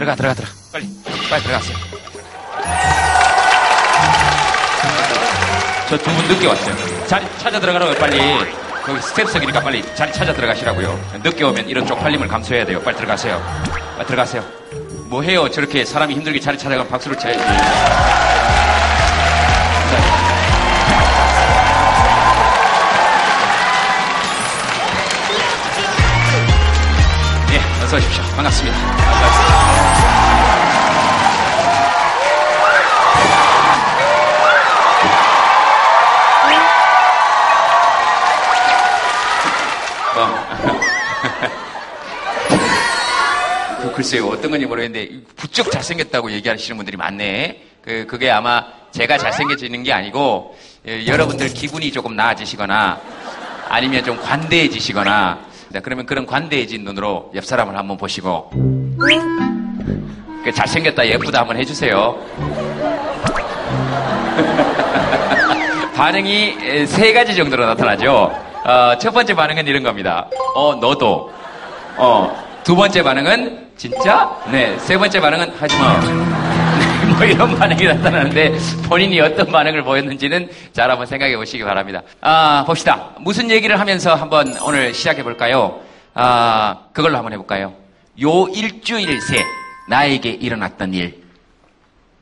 들어가, 들어가, 들어가. 빨리, 빨리 들어가세요. 저 두 분 늦게 왔어요. 자리 찾아 들어가라고요, 빨리. 거기 스텝석이니까 빨리 자리 찾아 들어가시라고요. 늦게 오면 이런 쪽팔림을 감수해야 돼요. 빨리 들어가세요. 빨리 들어가세요. 뭐 해요? 저렇게 사람이 힘들게 자리 찾아가면 박수를 쳐야지. 예, 어서 오십시오. 반갑습니다. 오십시 글쎄요, 어떤 건지 모르겠는데, 부쩍 잘생겼다고 얘기하시는 분들이 많네. 그, 그게 아마 제가 잘생겨지는 게 아니고, 예, 여러분들 기분이 조금 나아지시거나, 아니면 좀 관대해지시거나, 자, 그러면 그런 관대해진 눈으로 옆 사람을 한번 보시고, 그 잘생겼다, 예쁘다 한번 해주세요. 반응이 에, 세 가지 정도로 나타나죠. 어, 첫 번째 반응은 이런 겁니다. 어, 너도. 어, 두 번째 반응은 진짜? 네. 세 번째 반응은 하지 마. 네, 뭐 이런 반응이 나타나는데 본인이 어떤 반응을 보였는지는 잘 한번 생각해 보시기 바랍니다. 아, 봅시다. 무슨 얘기를 하면서 한번 오늘 시작해 볼까요? 아, 그걸로 한번 해 볼까요? 요 일주일 새 나에게 일어났던 일.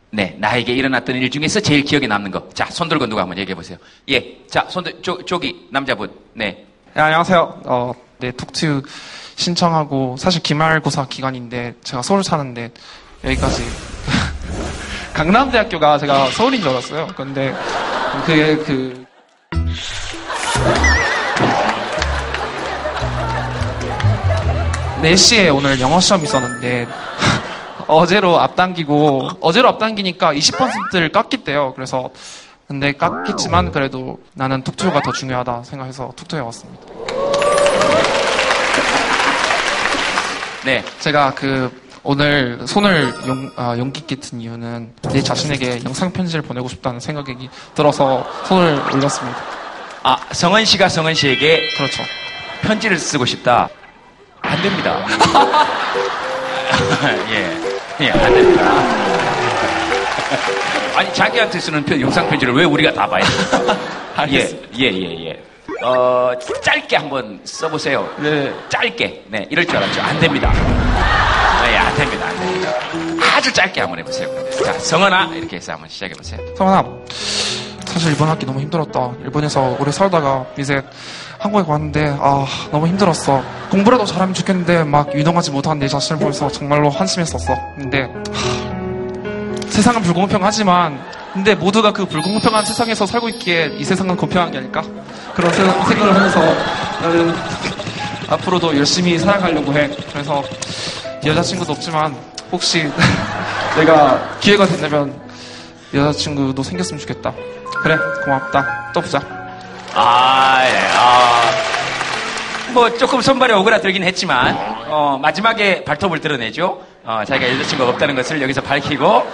네, 나에게 일어났던 일 중에서 제일 기억에 남는 거. 자, 손 들고 누가 한번 얘기해 보세요. 예, 자, 손 들, 저, 저기 남자분. 네, 네, 안녕하세요. 어, 네, 톡투 신청하고 사실 기말고사 기간인데 제가 서울 사는데 여기까지 강남대학교가 제가 서울인 줄 알았어요. 근데 그게 그 네시에 오늘 영어 시험 있었는데 어제로 앞당기고 어제로 앞당기니까 20%를 깎겠대요. 그래서 근데 깎겠지만 그래도 나는 톡투가 더 중요하다 생각해서 톡투에 왔습니다. 네, 제가 그 오늘 손을 용, 아, 용기 든 이유는 내 자신에게 영상 편지를 보내고 싶다는 생각이 들어서 손을 올렸습니다. 아, 성은 씨가 성은 씨에게 그렇죠. 편지를 쓰고 싶다. 안 됩니다. 예, 예, 안 됩니다. 아니, 자기한테 쓰는 편, 영상 편지를 왜 우리가 다 봐야 됩니까? 예. 예, 예, 예. 어, 짧게 한번 써보세요. 네. 짧게. 네, 이럴 줄 알았죠. 안 됩니다. 네, 안 됩니다. 안 됩니다. 아주 짧게 한번 해보세요. 자, 성은아, 이렇게 해서 한번 시작해보세요. 성환아, 사실 이번 학기 너무 힘들었다. 일본에서 오래 살다가 이제 한국에 왔는데 아 너무 힘들었어. 공부라도 잘하면 좋겠는데 막 유능하지 못한 내 자신을 보면서 정말로 한심했었어. 근데 하, 세상은 불공평하지만 근데 모두가 그 불공평한 세상에서 살고 있기에 이 세상은 공평한 게 아닐까? 그런 세- 생각을 하면서 나는 앞으로도 열심히 살아가려고 해. 그래서 여자친구도 없지만 혹시 내가 기회가 된다면 여자친구도 생겼으면 좋겠다. 그래, 고맙다. 또 보자. 아, 예, 아. 뭐, 조금 손발이 오그라들긴 했지만, 어, 마지막에 발톱을 드러내죠. 어, 자기가 여자친구가 없다는 것을 여기서 밝히고,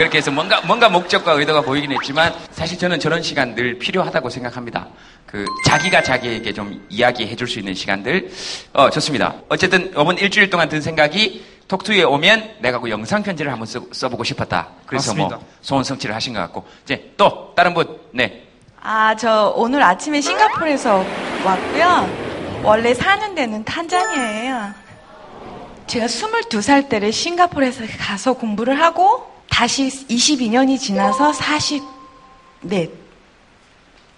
그렇게 해서 뭔가, 뭔가 목적과 의도가 보이긴 했지만, 사실 저는 저런 시간 늘 필요하다고 생각합니다. 그, 자기가 자기에게 좀 이야기해 줄 수 있는 시간들. 어, 좋습니다. 어쨌든, 이번 일주일 동안 든 생각이, 톡투에 오면 내가 그 영상 편지를 한번 써, 써보고 싶었다. 그래서 맞습니다. 뭐, 소원 성취를 하신 것 같고. 이제 또, 다른 분, 네. 아, 저 오늘 아침에 싱가포르에서 왔고요. 원래 사는 데는 탄자니아예요. 제가 22살 때를 싱가포르에서 가서 공부를 하고 다시 22년이 지나서 40, 네.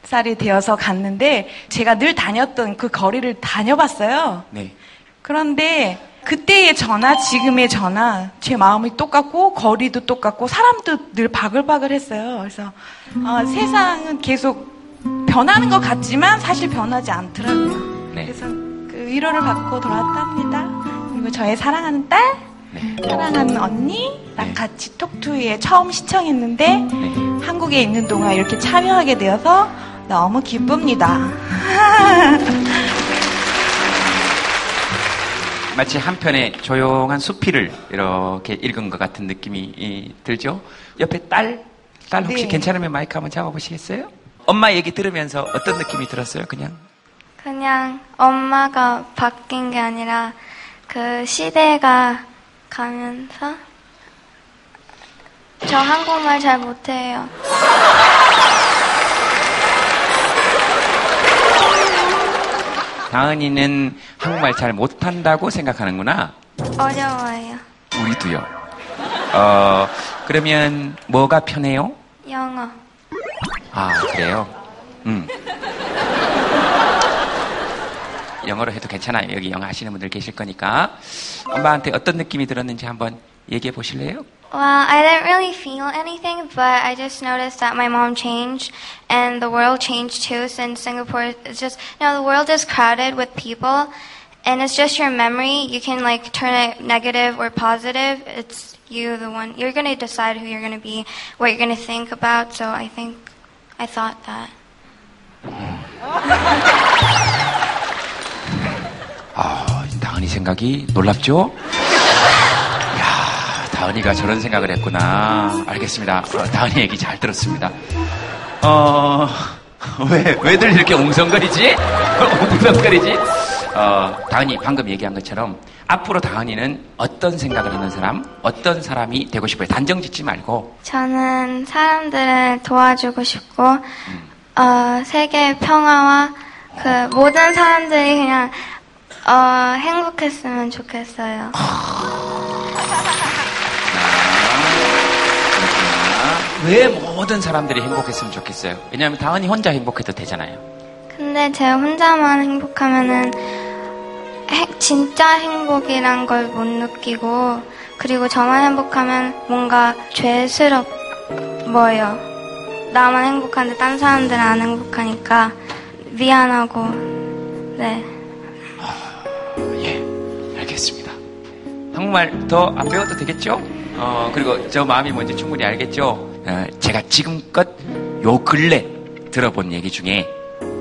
살이 되어서 갔는데 제가 늘 다녔던 그 거리를 다녀봤어요. 네. 그런데 그때의 저나 지금의 저나 제 마음이 똑같고 거리도 똑같고 사람도 늘 바글바글했어요. 그래서 어, 세상은 계속 변하는 것 같지만 사실 변하지 않더라고요. 네. 그래서 그 위로를 받고 돌아왔답니다. 그리고 저의 사랑하는 딸, 네. 사랑하는 언니랑 네. 같이 톡투에 처음 시청했는데 네. 한국에 있는 동안 이렇게 참여하게 되어서 너무 기쁩니다. 마치 한편의 조용한 수필을 이렇게 읽은 것 같은 느낌이 이, 들죠? 옆에 딸, 딸 혹시 네. 괜찮으면 마이크 한번 잡아보시겠어요? 엄마 얘기 들으면서 어떤 느낌이 들었어요, 그냥? 그냥 엄마가 바뀐 게 아니라 그 시대가 가면서 저 한국말 잘 못해요. 다은이는 한국말 잘 못한다고 생각하는구나. 어려워요. 우리도요. 어, 그러면 뭐가 편해요? 영어. 아, 그래요? 음. 영어로 해도 괜찮아요. 여기 영어 하시는 분들 계실 거니까. 엄마한테 어떤 느낌이 들었는지 한번 얘기해 보실래요? Well, I didn't really feel anything, but I just noticed that my mom changed and the world changed too since Singapore is just, you know, the world is crowded with people and it's just your memory. You can like turn it negative or positive. It's you, the one, you're going to decide who you're going to be, what you're going to think about. So I think I thought that. 생각이 놀랍죠? 야, 다은이가 저런 생각을 했구나. 알겠습니다. 어, 다은이 얘기 잘 들었습니다. 어, 왜, 왜들 이렇게 웅성거리지? 웅성거리지? 어, 다은이 방금 얘기한 것처럼 앞으로 다은이는 어떤 생각을 있는 사람, 어떤 사람이 되고 싶어요? 단정 짓지 말고. 저는 사람들을 도와주고 싶고, 어, 세계 평화와 그 모든 사람들이 그냥 어, 행복했으면 좋겠어요. 왜 모든 사람들이 행복했으면 좋겠어요? 왜냐하면 다은이 혼자 행복해도 되잖아요. 근데 제가 혼자만 행복하면은 해- 진짜 행복이란 걸 못 느끼고 그리고 저만 행복하면 뭔가 죄스럽어요. 나만 행복한데 딴 사람들은 안 행복하니까 미안하고 네. 예, 알겠습니다. 한국말 더 안 배워도 되겠죠? 어, 그리고 저 마음이 뭔지 충분히 알겠죠? 어, 제가 지금껏 요 근래 들어본 얘기 중에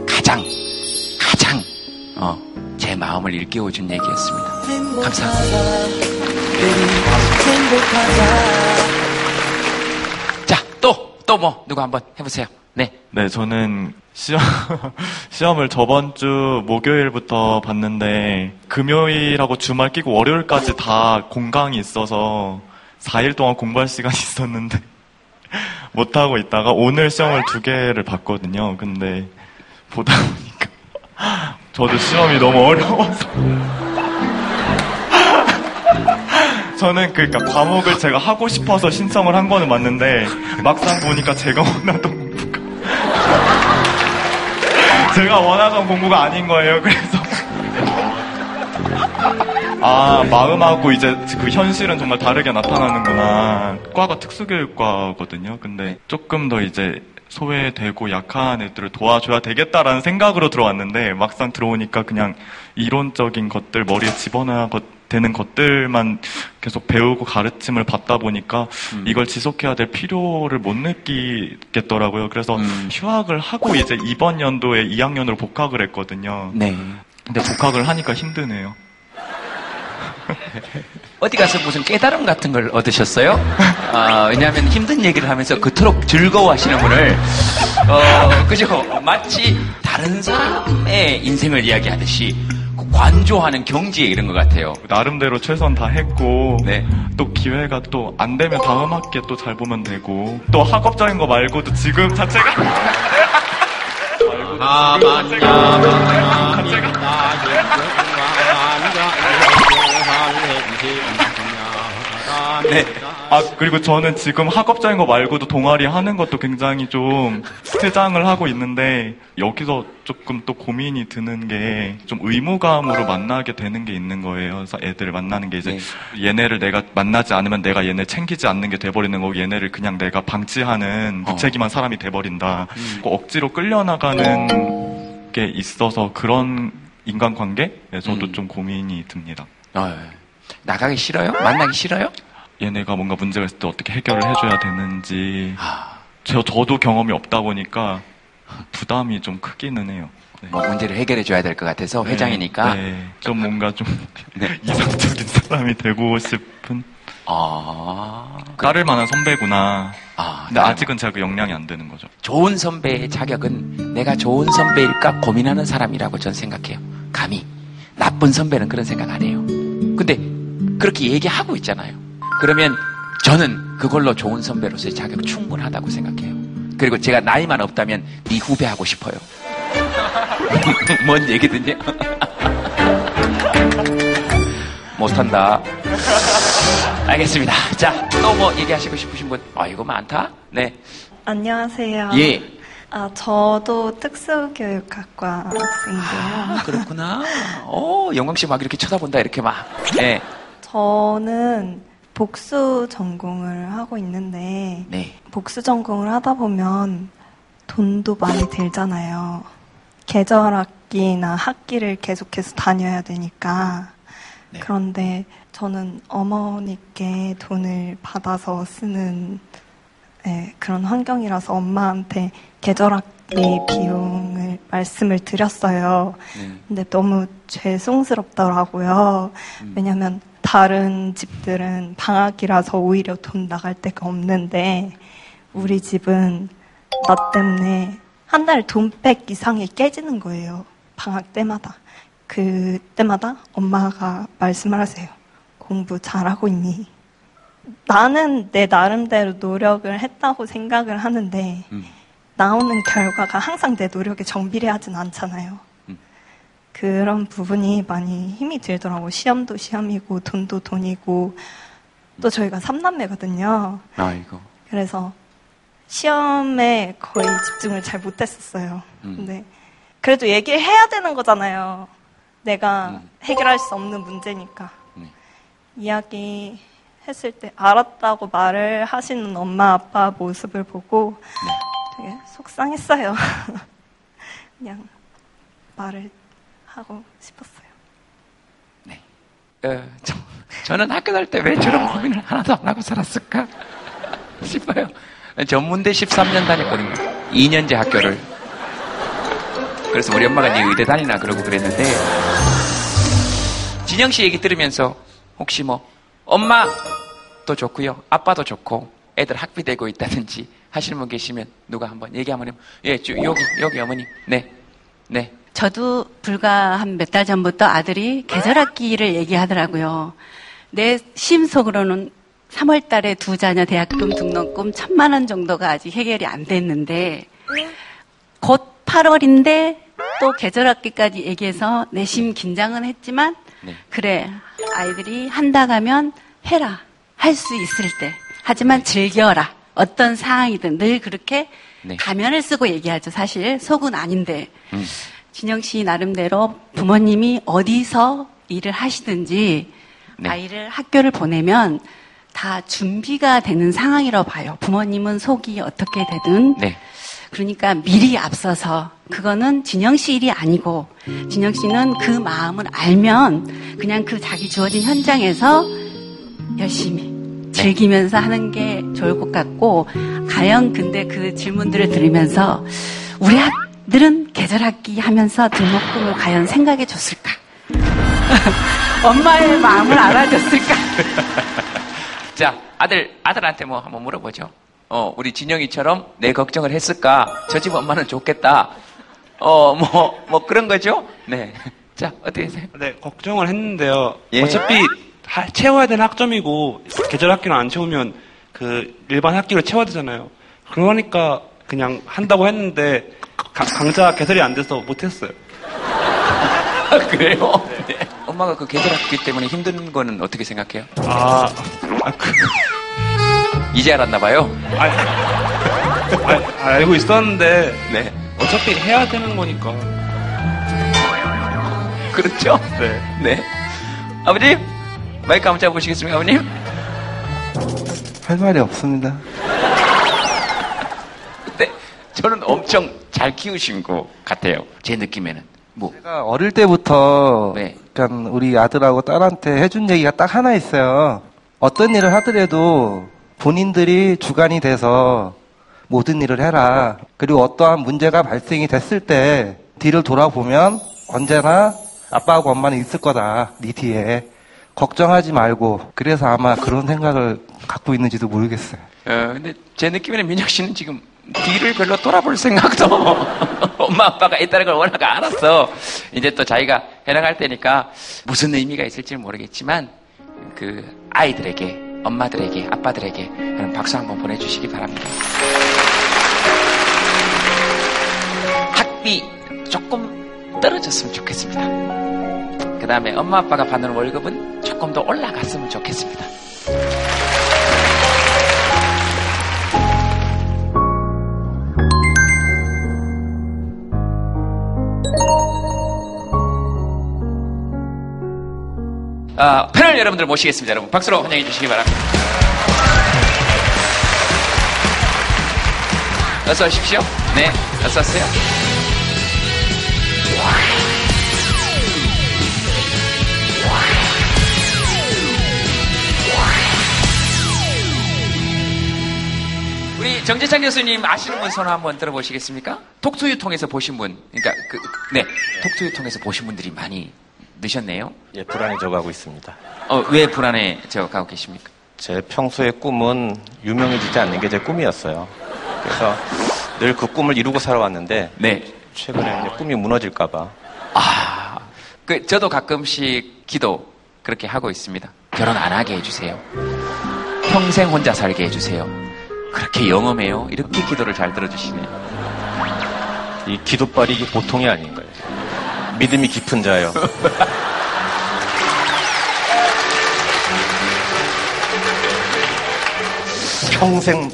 가장, 가장, 어, 제 마음을 일깨워준 얘기였습니다. 감사합니다. 자, 또, 또 뭐, 누구 한번 해보세요. 네. 네, 저는 시험, 시험을 저번 주 목요일부터 봤는데, 금요일하고 주말 끼고 월요일까지 다 공강이 있어서 4일 동안 공부할 시간이 있었는데, 못하고 있다가 오늘 시험을 두 개를 봤거든요. 근데 보다 보니까 저도 시험이 너무 어려워서. 저는 그러니까 과목을 제가 하고 싶어서 신청을 한 거는 맞는데 막상 보니까 제가 원하던 제가 원하던 공부가 아닌 거예요. 그래서 아 마음하고 이제 그 현실은 정말 다르게 나타나는구나. 과가 특수교육과거든요. 근데 조금 더 이제 소외되고 약한 애들을 도와줘야 되겠다라는 생각으로 들어왔는데 막상 들어오니까 그냥 이론적인 것들 머리에 집어넣어야 것- 되는 것들만 계속 배우고 가르침을 받다 보니까 이걸 지속해야 될 필요를 못 느끼겠더라고요. 그래서 음. 휴학을 하고 이제 이번 연도에 2학년으로 복학을 했거든요. 네. 근데 복학을 하니까 힘드네요. 어디 가서 무슨 깨달음 같은 걸 얻으셨어요? 아, 왜냐하면 힘든 얘기를 하면서 그토록 즐거워하시는 분을, 어, 그죠? 마치 다른 사람의 인생을 이야기하듯이 그 관조하는 경지에 이른 것 같아요. 나름대로 최선 다 했고 네. 또 기회가 또 안 되면 다음 학기에 또 잘 보면 되고 또 학업적인 거 말고도 지금 자체가 네. 아 그리고 저는 지금 학업적인 거 말고도 동아리 하는 것도 굉장히 좀 퇴장을 하고 있는데 여기서 조금 또 고민이 드는 게 좀 의무감으로 만나게 되는 게 있는 거예요. 그래서 애들을 만나는 게 이제 얘네를 내가 만나지 않으면 내가 얘네 챙기지 않는 게 돼버리는 거고 얘네를 그냥 내가 방치하는 어. 무책임한 사람이 돼버린다. 그 억지로 끌려나가는 게 있어서 그런 인간관계에서도 음. 좀 고민이 듭니다. 어, 나가기 싫어요? 만나기 싫어요? 얘네가 뭔가 문제가 있을 때 어떻게 해결을 해줘야 되는지 아, 저, 저도 경험이 없다 보니까 부담이 좀 크기는 해요. 네. 뭐 문제를 해결해 줘야 될 것 같아서 회장이니까. 네, 네. 좀 뭔가 좀 네. 이상적인 사람이 되고 싶은 아, 그- 따를 만한 선배구나. 아, 근데 아직은 제가 그 역량이 안 되는 거죠. 좋은 선배의 자격은 내가 좋은 선배일까 고민하는 사람이라고 저는 생각해요. 감히. 나쁜 선배는 그런 생각 안 해요. 근데 그렇게 얘기하고 있잖아요. 그러면 저는 그걸로 좋은 선배로서의 자격 충분하다고 생각해요. 그리고 제가 나이만 없다면 네 후배 하고 싶어요. 뭔 얘기든요. 못한다. 알겠습니다. 자, 또 뭐 얘기하시고 싶으신 분? 아, 이거 많다? 네. 안녕하세요. 예. 아, 저도 특수교육학과 학생인데요. 아, 그렇구나. 어, 영광 씨막 이렇게 쳐다본다, 이렇게 막. 네. 저는 복수 전공을 하고 있는데, 네. 복수 전공을 하다 보면 돈도 많이 들잖아요. 계절 학기나 학기를 계속해서 다녀야 되니까. 네. 그런데 저는 어머니께 돈을 받아서 쓰는 네, 그런 환경이라서 엄마한테 계절학비 비용을 말씀을 드렸어요. 네. 근데 너무 죄송스럽더라고요. 음. 왜냐면 다른 집들은 방학이라서 오히려 돈 나갈 데가 없는데 우리 집은 나 때문에 한 달 돈 백 이상이 깨지는 거예요. 방학 때마다. 그때마다 엄마가 말씀을 하세요. 공부 잘하고 있니? 나는 내 나름대로 노력을 했다고 생각을 하는데 음. 나오는 결과가 항상 내 노력에 정비례하진 않잖아요. 음. 그런 부분이 많이 힘이 들더라고. 시험도 시험이고 돈도 돈이고 또 저희가 삼남매거든요. 아이고. 그래서 시험에 거의 집중을 잘 못했었어요. 음. 근데 그래도 얘기를 해야 되는 거잖아요. 내가 음. 해결할 수 없는 문제니까. 네. 이야기 했을 때 알았다고 말을 하시는 엄마 아빠 모습을 보고 네. 되게 속상했어요. 그냥 말을 하고 싶었어요. 어, 저, 저는 학교 다닐 때 왜 저런 고민을 하나도 안 하고 살았을까 싶어요. 전문대 13년 다녔거든요. 2년제 학교를. 그래서 우리 엄마가 네 의대 다니나 그러고 그랬는데 진영 씨 얘기 들으면서 혹시 뭐 엄마도 좋고요, 아빠도 좋고 애들 학비 되고 있다든지 하시는 분 계시면 누가 한번 얘기 한번 해보. 예, 주, 여기 여기 어머니, 네, 네. 저도 불과 한 몇 달 전부터 아들이 계절학기를 얘기하더라고요. 내 심 속으로는 3월 달에 두 자녀 대학금 등록금 천만 원 정도가 아직 해결이 안 됐는데 곧 8월인데 또 계절학기까지 얘기해서 내심 긴장은 했지만 네. 그래 아이들이 한다 가면 해라 할 수 있을 때 하지만 즐겨라 어떤 상황이든 늘 그렇게 네. 가면을 쓰고 얘기하죠 사실 속은 아닌데 음. 진영 씨 나름대로 부모님이 어디서 일을 하시든지 네. 아이를 학교를 보내면 다 준비가 되는 상황이라고 봐요. 부모님은 속이 어떻게 되든 네. 그러니까 미리 앞서서 그거는 진영 씨 일이 아니고 진영 씨는 그 마음을 알면 그냥 그 자기 주어진 현장에서 열심히 즐기면서 하는 게 좋을 것 같고 과연 근데 그 질문들을 들으면서 우리 아 들은 계절학기 하면서 등록금을 과연 생각해 줬을까? 엄마의 마음을 알아줬을까? 자, 아들, 아들한테 뭐 한번 물어보죠. 어, 우리 진영이처럼 내 걱정을 했을까? 저 집 엄마는 좋겠다. 어, 뭐, 뭐 그런 거죠? 네. 자, 어떻게 되세요? 네, 걱정을 했는데요. 예. 어차피 하- 채워야 되는 학점이고 계절 학기를 안 채우면 그 일반 학기를 채워야 되잖아요. 그러니까 그냥 한다고 했는데 가- 강좌 개설이 안 돼서 못했어요. 아, 그래요? 네. 엄마가 그 계절학기 때문에 힘든 거는 어떻게 생각해요? 아, 아, 그, 이제 알았나 봐요. 아, 아, 알고 있었는데 네. 어차피 해야 되는 거니까. 그렇죠? 네. 네. 아버님, 마이크 한번 잡으시겠습니까, 아버님? 할 말이 없습니다. 네. 저는 엄청 잘 키우신 것 같아요. 제 느낌에는. 뭐. 제가 어릴 때부터 네. 그러니까 우리 아들하고 딸한테 해준 얘기가 딱 하나 있어요. 어떤 일을 하더라도 본인들이 주관이 돼서 모든 일을 해라. 그리고 어떠한 문제가 발생이 됐을 때 뒤를 돌아보면 언제나 아빠하고 엄마는 있을 거다. 네 뒤에. 걱정하지 말고. 그래서 아마 그런 생각을 갖고 있는지도 모르겠어요. 어, 근데 제 느낌에는 민혁 씨는 지금 뒤를 별로 돌아볼 생각도 엄마 아빠가 있다는 걸 워낙 알았어. 이제 또 자기가 해나갈 때니까 무슨 의미가 있을지는 모르겠지만 그 아이들에게 엄마들에게, 아빠들에게 하는 박수 한번 보내주시기 바랍니다. 학비 조금 떨어졌으면 좋겠습니다. 그 다음에 엄마 아빠가 받는 월급은 조금 더 올라갔으면 좋겠습니다. 아, 패널 여러분들 모시겠습니다. 여러분 박수로 환영해 주시기 바랍니다. 어서 오십시오. 네, 어서 오세요. 우리 정재창 교수님 아시는 분 손 한번 들어보시겠습니까? 톡투유 통해서 보신 분, 그러니까 그, 그- 네, 톡투유 통해서 보신 분들이 많이 느셨네요. 예, 불안해져가고 있습니다. 어, 왜 불안해져 가고 계십니까? 제 평소의 꿈은 유명해지지 않는 게 제 꿈이었어요. 그래서 늘 그 꿈을 이루고 살아왔는데 네. 최근에 꿈이 무너질까봐 아, 그 저도 가끔씩 기도 그렇게 하고 있습니다. 결혼 안 하게 해주세요. 평생 혼자 살게 해주세요. 그렇게 영험해요. 이렇게 기도를 잘 들어주시네요. 이 기도빨이 보통이 아닌 거예요. 믿음이 깊은 자요. 평생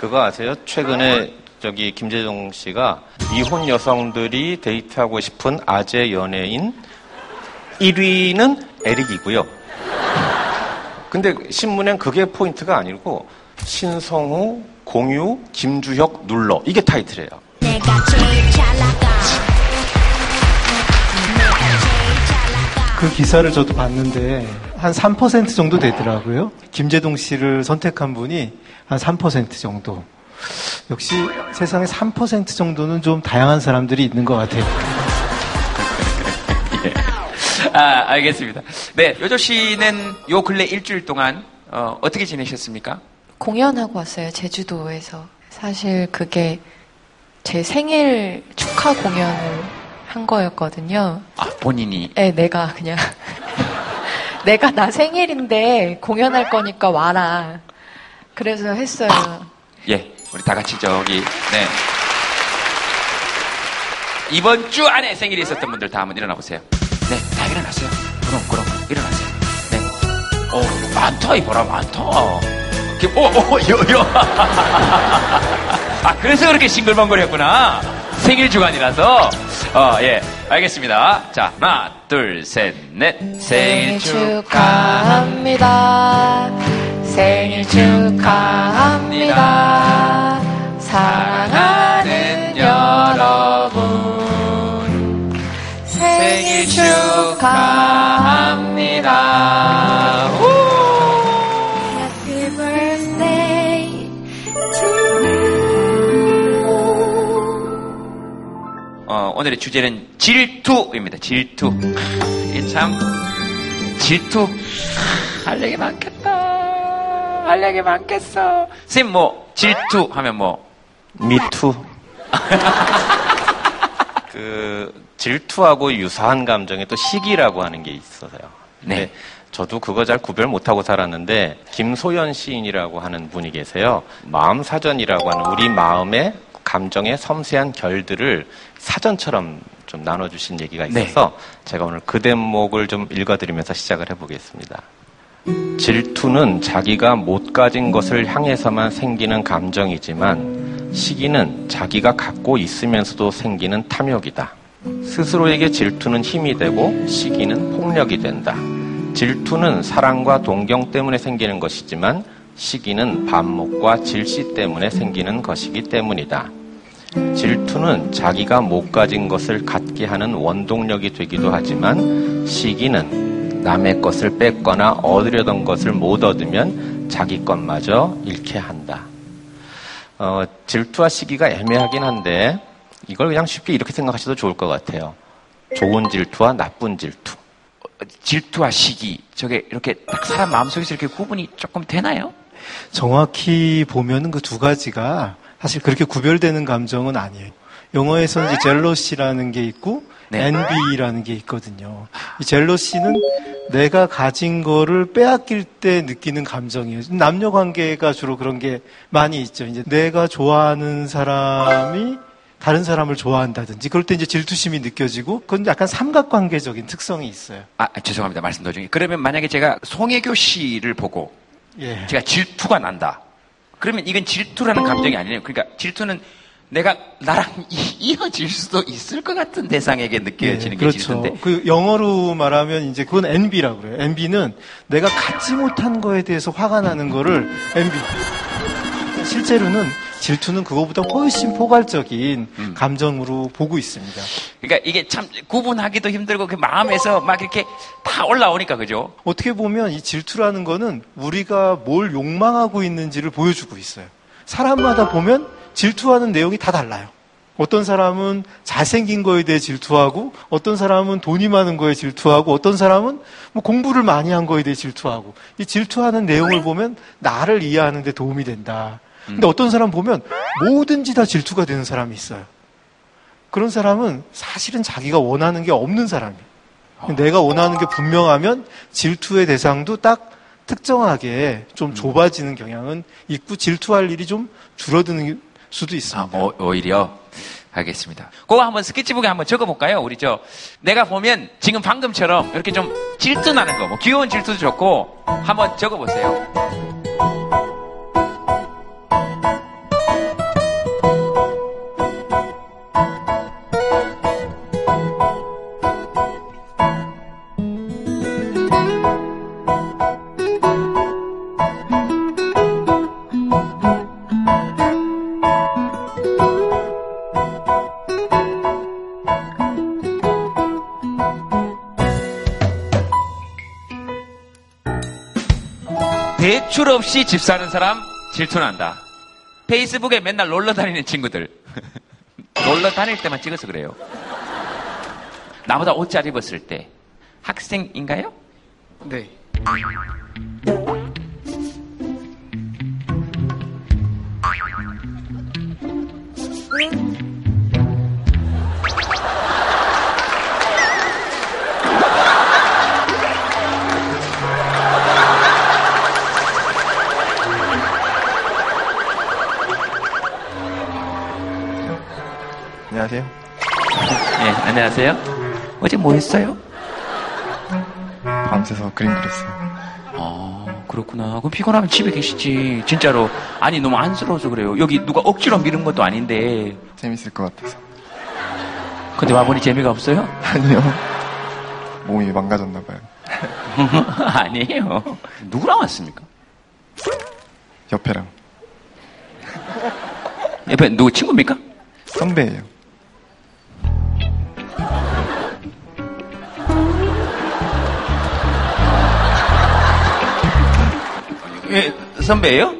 그거 아세요? 최근에 저기 김재동 씨가 이혼 여성들이 데이트하고 싶은 아재 연예인 1위는 에릭이고요. 근데 신문엔 그게 포인트가 아니고 신성우, 공유, 김주혁 눌러 이게 타이틀이에요. 그 기사를 저도 봤는데 한 3% 정도 되더라고요. 김재동 씨를 선택한 분이 한 3% 정도. 역시 세상에 3% 정도는 좀 다양한 사람들이 있는 것 같아요. 아, 알겠습니다. 네, 요조 씨는 요 근래 일주일 동안 어, 어떻게 지내셨습니까? 공연하고 왔어요, 제주도에서. 사실 그게 제 생일 축하 공연을 한 거였거든요. 아, 본인이. 네, 내가 그냥. 내가 나 생일인데 공연할 거니까 와라. 그래서 했어요. 예, 우리 다 같이 저기, 네. 이번 주 안에 생일이 있었던 분들 다 한번 일어나 보세요. 네, 다 일어나세요. 그럼, 그럼, 일어나세요. 네. 어, 많다, 이거라, 많다. 이렇게, 오, 오, 요, 요. 아, 그래서 그렇게 싱글벙글했구나. 생일 주간이라서. 어, 예. 알겠습니다. 자, 하나, 둘, 셋, 넷. 생일 축하합니다. 생일 축하합니다. 사랑하는 여러분. 생일 축하합니다. 오늘의 주제는 질투입니다. 질투. 이게 참, 질투. 할 얘기 많겠다. 할 얘기 많겠어. 선생님, 뭐, 질투 하면 뭐, 미투. 그 질투하고 유사한 감정에 또 시기라고 하는 게 있어서요. 네. 저도 그거 잘 구별 못하고 살았는데 김소연 시인이라고 하는 분이 계세요. 마음 사전이라고 하는 우리 마음의 감정의 섬세한 결들을 사전처럼 좀 나눠주신 얘기가 있어서 제가 오늘 그 대목을 좀 읽어드리면서 시작을 해보겠습니다. 질투는 자기가 못 가진 것을 향해서만 생기는 감정이지만 시기는 자기가 갖고 있으면서도 생기는 탐욕이다. 스스로에게 질투는 힘이 되고 시기는 폭력이 된다. 질투는 사랑과 동경 때문에 생기는 것이지만 시기는 반목과 질시 때문에 생기는 것이기 때문이다. 질투는 자기가 못 가진 것을 갖게 하는 원동력이 되기도 하지만 시기는 남의 것을 뺏거나 얻으려던 것을 못 얻으면 자기 것마저 잃게 한다. 어, 질투와 시기가 애매하긴 한데 이걸 그냥 쉽게 이렇게 생각하셔도 좋을 것 같아요. 좋은 질투와 나쁜 질투. 질투와 시기. 저게 이렇게 딱 사람 마음속에서 이렇게 구분이 조금 되나요? 정확히 보면은 그두 가지가 사실 그렇게 구별되는 감정은 아니에요. 영어에서는 이제 젤러시라는 게 있고 네. envy라는 게 있거든요. 이 젤러시는 내가 가진 거를 빼앗길 때 느끼는 감정이에요. 남녀 관계가 주로 그런 게 많이 있죠. 이제 내가 좋아하는 사람이 다른 사람을 좋아한다든지 그럴 때 이제 질투심이 느껴지고 그건 약간 삼각관계적인 특성이 있어요. 아, 죄송합니다. 말씀 도중에. 그러면 만약에 제가 송혜교 씨를 보고 예. 제가 질투가 난다. 그러면 이건 질투라는 감정이 아니에요. 그러니까 질투는 내가 나랑 이- 이어질 수도 있을 것 같은 대상에게 느껴지는 게 그렇죠. 질투인데. 그 영어로 말하면 이제 그건 envy라고 그래요. envy는 내가 갖지 못한 거에 대해서 화가 나는 거를 envy. 실제로는 질투는 그거보다 훨씬 포괄적인 음. 감정으로 보고 있습니다. 그러니까 이게 참 구분하기도 힘들고 그 마음에서 막 이렇게 다 올라오니까 그죠? 어떻게 보면 이 질투라는 거는 우리가 뭘 욕망하고 있는지를 보여주고 있어요. 사람마다 보면 질투하는 내용이 다 달라요. 어떤 사람은 잘생긴 거에 대해 질투하고, 어떤 사람은 돈이 많은 거에 질투하고, 어떤 사람은 뭐 공부를 많이 한 거에 대해 질투하고, 이 질투하는 내용을 보면 나를 이해하는 데 도움이 된다. 근데 어떤 사람 보면 뭐든지 다 질투가 되는 사람이 있어요. 그런 사람은 사실은 자기가 원하는 게 없는 사람이에요. 내가 원하는 게 분명하면 질투의 대상도 딱 특정하게 좀 좁아지는 경향은 있고 질투할 일이 좀 줄어드는 수도 있습니다. 어, 오히려 알겠습니다. 그거 한번 스케치북에 한번 적어볼까요? 우리 저 내가 보면 지금 방금처럼 이렇게 좀 질투 나는 거, 뭐 귀여운 질투도 좋고 한번 적어보세요. 없이 집 사는 사람 질투난다. 페이스북에 맨날 놀러 다니는 친구들. 놀러 다닐 때만 찍어서 그래요. 나보다 옷 잘 입었을 때. 학생인가요? 네. 안녕하세요. 어제 뭐 했어요? 밤새서 그림 그렸어요. 아, 그렇구나. 그럼 피곤하면 집에 계시지. 진짜로. 아니, 너무 안쓰러워서 그래요. 여기 누가 억지로 미는 것도 아닌데. 재밌을 것 같아서. 근데 와보니 재미가 없어요? 아니요. 몸이 망가졌나 봐요. 아니에요. 누구랑 왔습니까? 옆에랑 옆에 누구 친구입니까? 선배예요. 선배예요?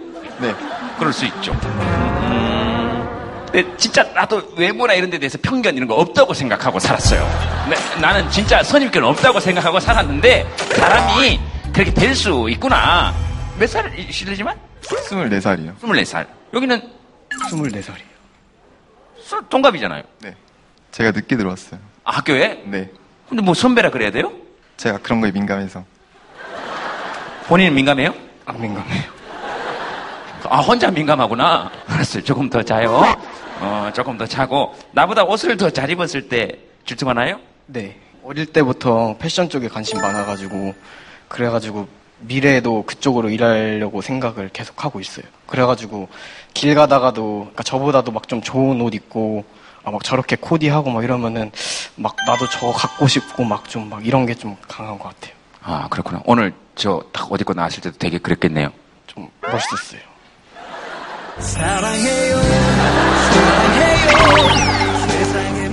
네. 그럴 수 있죠. 음, 근데 진짜 나도 외모나 이런 데 대해서 편견 이런 거 없다고 생각하고 살았어요. 네, 나는 진짜 선입견 없다고 생각하고 살았는데 사람이 그렇게 될 수 있구나. 몇살 실례지만? 24살이요. 24살. 여기는 24살이에요. 술 동갑이잖아요. 네. 제가 늦게 들어왔어요. 아, 학교에? 네. 근데 뭐 선배라 그래야 돼요? 제가 그런 거에 민감해서. 본인은 민감해요? 안 민감해요. 아, 혼자 민감하구나. 알았어요. 조금 더 자요. 어, 조금 더 자고. 나보다 옷을 더 잘 입었을 때 질투가 나요? 네. 어릴 때부터 패션 쪽에 관심 많아가지고, 그래가지고 미래에도 그쪽으로 일하려고 생각을 계속 하고 있어요. 그래가지고 길 가다가도, 그러니까 저보다도 막 좀 좋은 옷 입고, 아, 막 저렇게 코디하고 막 이러면은 막 나도 저거 갖고 싶고 막 좀막 이런 게 좀 강한 것 같아요. 아, 그렇구나. 오늘 저딱 어디 거 나왔을 때도 되게 그랬겠네요. 좀 멋있었어요.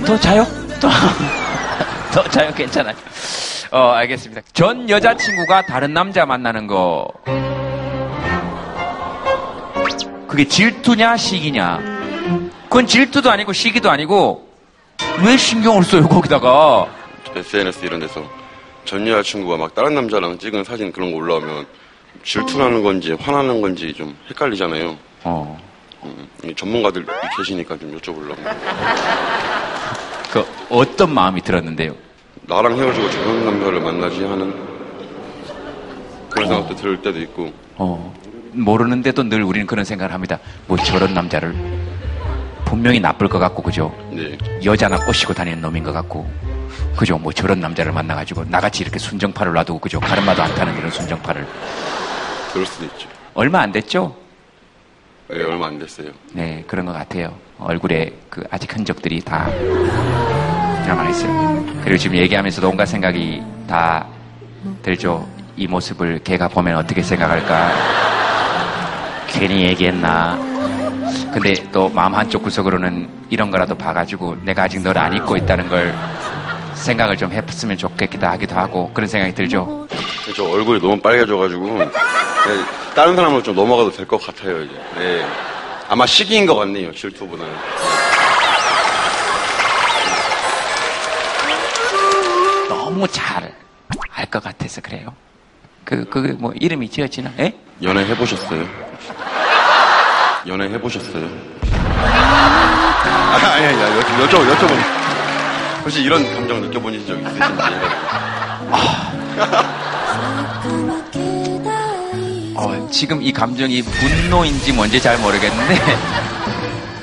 더 자요? 더, 더 자요? 괜찮아요. 어, 알겠습니다. 전 여자친구가 다른 남자 만나는 거. 그게 질투냐, 시기냐? 그건 질투도 아니고 시기도 아니고, 왜 신경을 써요, 거기다가? SNS 이런 데서 전 여자친구가 막 다른 남자랑 찍은 사진 그런 거 올라오면 질투나는 건지 화나는 건지 좀 헷갈리잖아요. 어. 음, 이 전문가들 계시니까 좀 여쭤보려고. 그, 어떤 마음이 들었는데요? 나랑 헤어지고 저런 남자를 만나지 하는 그런 생각도 들 때도 있고. 어, 모르는데도 늘 우리는 그런 생각을 합니다. 뭐 저런 남자를 분명히 나쁠 것 같고 그죠? 네. 여자나 꼬시고 다니는 놈인 것 같고 그죠? 뭐 저런 남자를 만나가지고 나같이 이렇게 순정파를 놔두고 그죠? 가르마도 안 타는 이런 순정파를 그럴 수도 있죠. 얼마 안 됐죠? 네, 얼마 안 됐어요. 네 그런 것 같아요. 얼굴에 그 아직 흔적들이 다 남아있어요. 그리고 지금 얘기하면서도 온갖 생각이 다 들죠. 이 모습을 걔가 보면 어떻게 생각할까? 괜히 얘기했나? 근데 또 마음 한쪽 구석으로는 이런 거라도 봐가지고 내가 아직 널 안 잊고 있다는 걸 생각을 좀 해봤으면 좋겠다 하기도 하고 그런 생각이 들죠. 저 얼굴이 너무 빨개져가지고 네, 다른 사람으로 좀 넘어가도 될 것 같아요 이제. 네. 아마 시기인 것 같네요 질투보다는. 너무 잘 알 것 같아서 그래요. 그, 그, 뭐, 이름이 지어지나? 예? 연애 해보셨어요? 연애 해보셨어요? 아, 아니, 아니, 아니, 여- 여쭤, 여쭤보니. 혹시 이런 감정 느껴보신 적 있으신지. 어, 지금 이 감정이 분노인지 뭔지 잘 모르겠는데,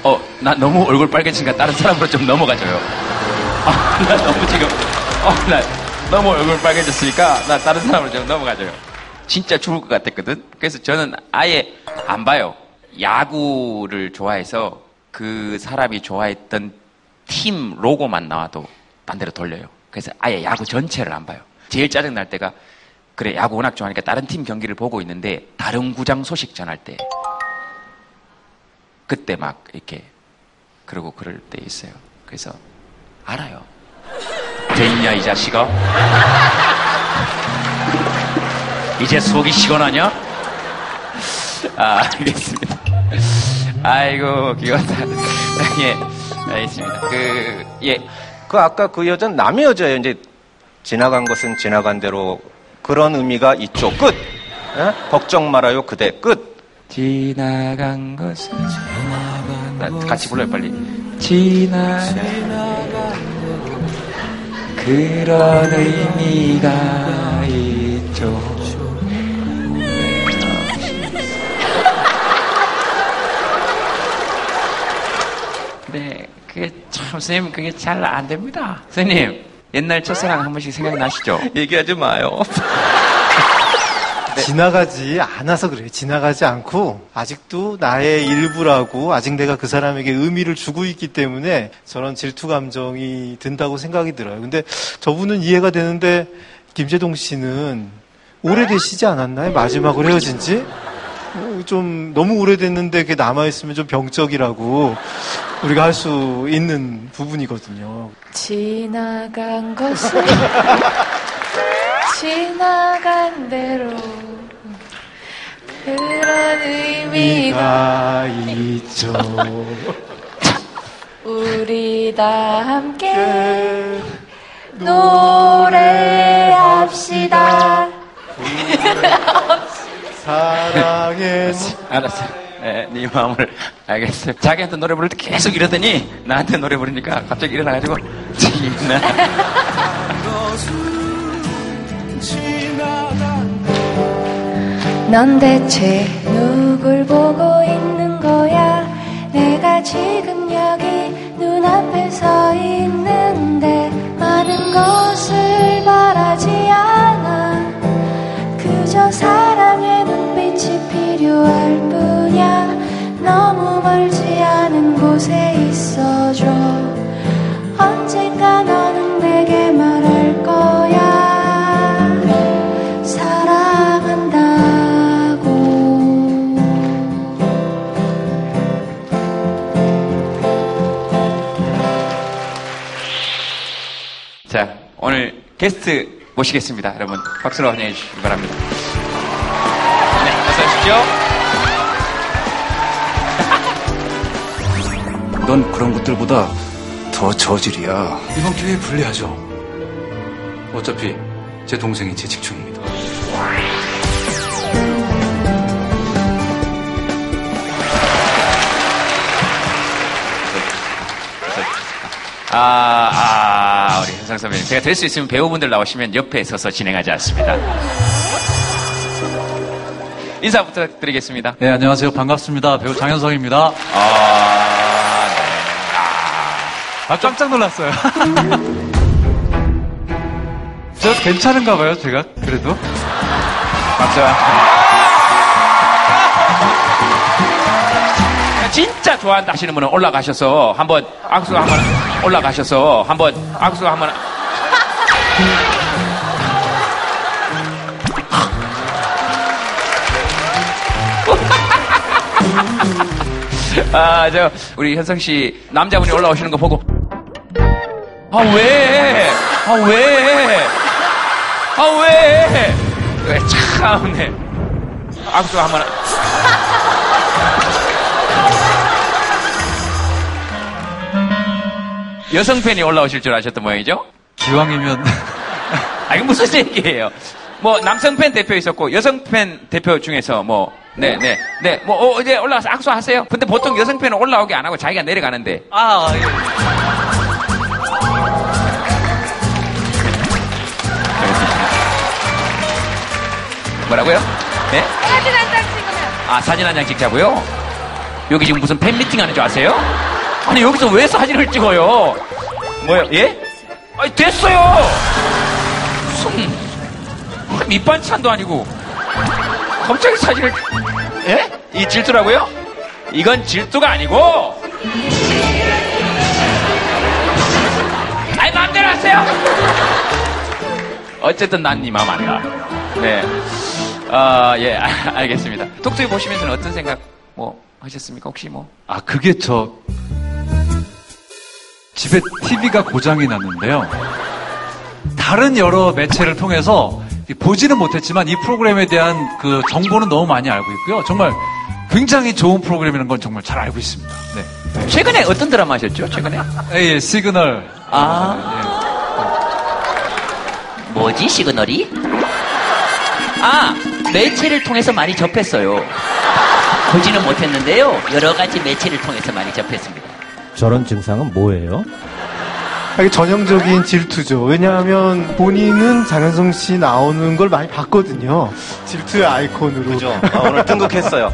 어, 나 너무 얼굴 빨개지니까 다른 사람으로 좀 넘어가줘요. 아, 나 너무 지금, 어, 나 너무 얼굴 빨개졌으니까 나 다른 사람으로 좀 넘어가줘요. 진짜 죽을 것 같았거든? 그래서 저는 아예 안 봐요. 야구를 좋아해서 그 사람이 좋아했던 팀 로고만 나와도 반대로 돌려요. 그래서 아예 야구 전체를 안 봐요. 제일 짜증 날 때가 그래 야구 워낙 좋아하니까 다른 팀 경기를 보고 있는데 다른 구장 소식 전할 때 그때 막 이렇게 그러고 그럴 때 있어요. 그래서 알아요. 됐냐 이 자식아? 이제 속이 시원하냐? 아 알겠습니다. 아이고 귀엽다. 예 알겠습니다. 그 예. 그 아까 그 여자는 남의 여자예요. 이제 지나간 것은 지나간 대로 그런 의미가 있죠. 끝. 예? 걱정 말아요. 그대 끝. 지나간 것은 지나간 같이 불러요 빨리. 지나간 그런 의미가 있죠. 그게 참 선생님 그게 잘 안 됩니다. 선생님 옛날 첫사랑 한 번씩 생각나시죠? 얘기하지 마요. 지나가지 않아서 그래요. 지나가지 않고 아직도 나의 일부라고 아직 내가 그 사람에게 의미를 주고 있기 때문에 저런 질투 감정이 든다고 생각이 들어요. 근데 저분은 이해가 되는데 김재동 씨는 오래되시지 않았나요? 마지막으로 헤어진 지? 어, 좀 너무 오래됐는데 그게 남아있으면 좀 병적이라고 우리가 할 수 있는 부분이거든요. 지나간 것은 지나간 대로 그런 의미가 의미가 있죠. 우리 다 함께 노래합시다. 사랑의 알았어. 네, 네 마음을 알겠어요. 자기한테 노래 부를 때 계속 이러더니 나한테 노래 부르니까 갑자기 일어나가지고 지나. 넌 대체 누굴 보고 있는 거야? 내가 지금 여기 눈앞에 서 있는데 많은 것을 바라지 않아 그저 사랑의 눈빛이 필요할 뿐이야 너무 멀지 않은 곳에 있어줘 언젠가 너는 내게 말할 거야 사랑한다고 자, 오늘 게스트 모시겠습니다. 여러분, 박수로 환영해 주시기 바랍니다. 네, 어서 오십시오. 넌 그런 것들보다 더 저질이야. 이번 기회에 분리하죠. 어차피 제 동생이 재직 중입니다. 아, 아, 우리 현상 선배님. 제가 될 수 있으면 배우분들 나오시면 옆에 서서 진행하지 않습니다. 인사 부탁드리겠습니다. 네, 안녕하세요. 반갑습니다. 배우 장현성입니다. 아, 아, 깜짝 놀랐어요. 저 괜찮은가 봐요, 제가. 그래도. 박수. 진짜 좋아한다 하시는 분은 올라가셔서 한번 악수 한번 올라가셔서 한번 악수 한번 아, 저, 우리 현성 씨, 남자분이 올라오시는 거 보고, 아, 왜? 아, 왜? 아, 왜? 왜, 참, 네. 악수 한 번. 여성 팬이 올라오실 줄 아셨던 모양이죠? 기왕이면. 아, 이거 무슨 얘기예요? 뭐, 남성 팬 대표 있었고, 여성 팬 대표 중에서 뭐, 네, 네, 네, 뭐, 어, 이제 올라와서 악수하세요. 근데 보통 여성 팬은 올라오게 안 하고 자기가 내려가는데. 아, 예. 뭐라고요? 네? 사진 한 장 찍으면. 아, 사진 한 장 찍자고요? 여기 지금 무슨 팬미팅 하는 줄 아세요? 아니, 여기서 왜 사진을 찍어요? 뭐요? 예? 아니, 됐어요! 무슨, 밑반찬도 아니고. 갑자기 사진을, 예? 이 질투라고요? 이건 질투가 아니고, 아이, 마음대로 하세요! 어쨌든 난 네 마음 안다. 네. 아, 예, 아, 알겠습니다. 톡톡이 보시면서는 어떤 생각, 뭐, 하셨습니까? 혹시 뭐? 아, 그게 저, 집에 TV가 고장이 났는데요. 다른 여러 매체를 통해서 보지는 못했지만 이 프로그램에 대한 그 정보는 너무 많이 알고 있고요. 정말 굉장히 좋은 프로그램이라는 건 정말 잘 알고 있습니다. 네. 최근에 어떤 드라마 하셨죠? 최근에? 예, 예, 시그널. 아. 뭐지, 시그널이? 아, 매체를 통해서 많이 접했어요. 보지는 못했는데요. 여러 가지 매체를 통해서 많이 접했습니다. 저런 증상은 뭐예요? 이게 전형적인 질투죠. 왜냐하면 본인은 장현성 씨 나오는 걸 많이 봤거든요. 질투의 아이콘으로. 그죠. 아, 오늘 등극했어요.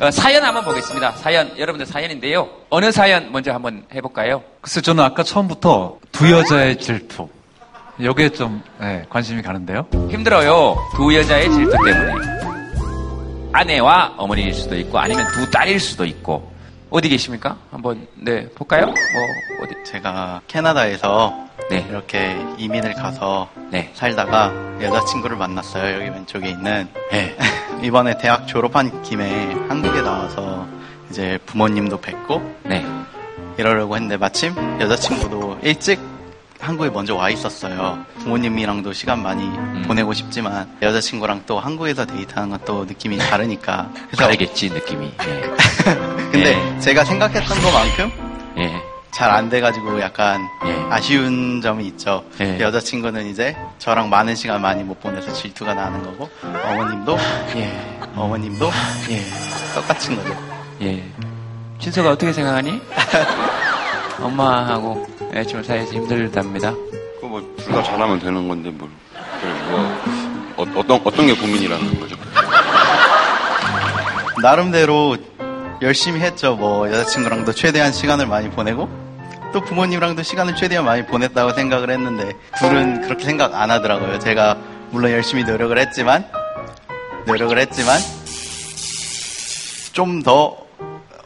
어, 사연 한번 보겠습니다. 사연, 여러분들 사연인데요. 어느 사연 먼저 한번 해볼까요? 글쎄, 저는 아까 처음부터 두 여자의 질투. 여기에 좀 예, 관심이 가는데요. 힘들어요. 두 여자의 질투 때문에. 아내와 어머니일 수도 있고, 아니면 두 딸일 수도 있고. 어디 계십니까? 한번, 네, 볼까요? 뭐, 어디? 제가 캐나다에서 네. 이렇게 이민을 가서 네. 살다가 여자친구를 만났어요. 여기 왼쪽에 있는. 네. 이번에 대학 졸업한 김에 한국에 나와서 이제 부모님도 뵙고 네. 이러려고 했는데 마침 여자친구도 일찍 한국에 먼저 와 있었어요. 부모님이랑도 시간 많이 음. 보내고 싶지만 여자친구랑 또 한국에서 데이트하는 건 또 느낌이 다르니까. 다르겠지, 느낌이. 예. 근데 제가 생각했던 것만큼 예. 잘안 돼가지고 약간 아쉬운 점이 있죠. 예. 여자친구는 이제 저랑 많은 시간 많이 못 보내서 질투가 나는 거고 어머님도 어머님도 똑같은 거죠. 예. 진서가 어떻게 생각하니? 엄마하고 애처 사이에서 힘들답니다. 그거 뭐, 둘 다 잘하면 되는 건데, 뭘. 그래, 뭐, 어, 어떤, 어떤 게 고민이라는 거죠? 나름대로 열심히 했죠. 뭐 여자친구랑도 최대한 시간을 많이 보내고 또 부모님랑도 시간을 최대한 많이 보냈다고 생각을 했는데 둘은 그렇게 생각 안 하더라고요. 제가 물론 열심히 노력을 했지만 노력을 했지만 좀 더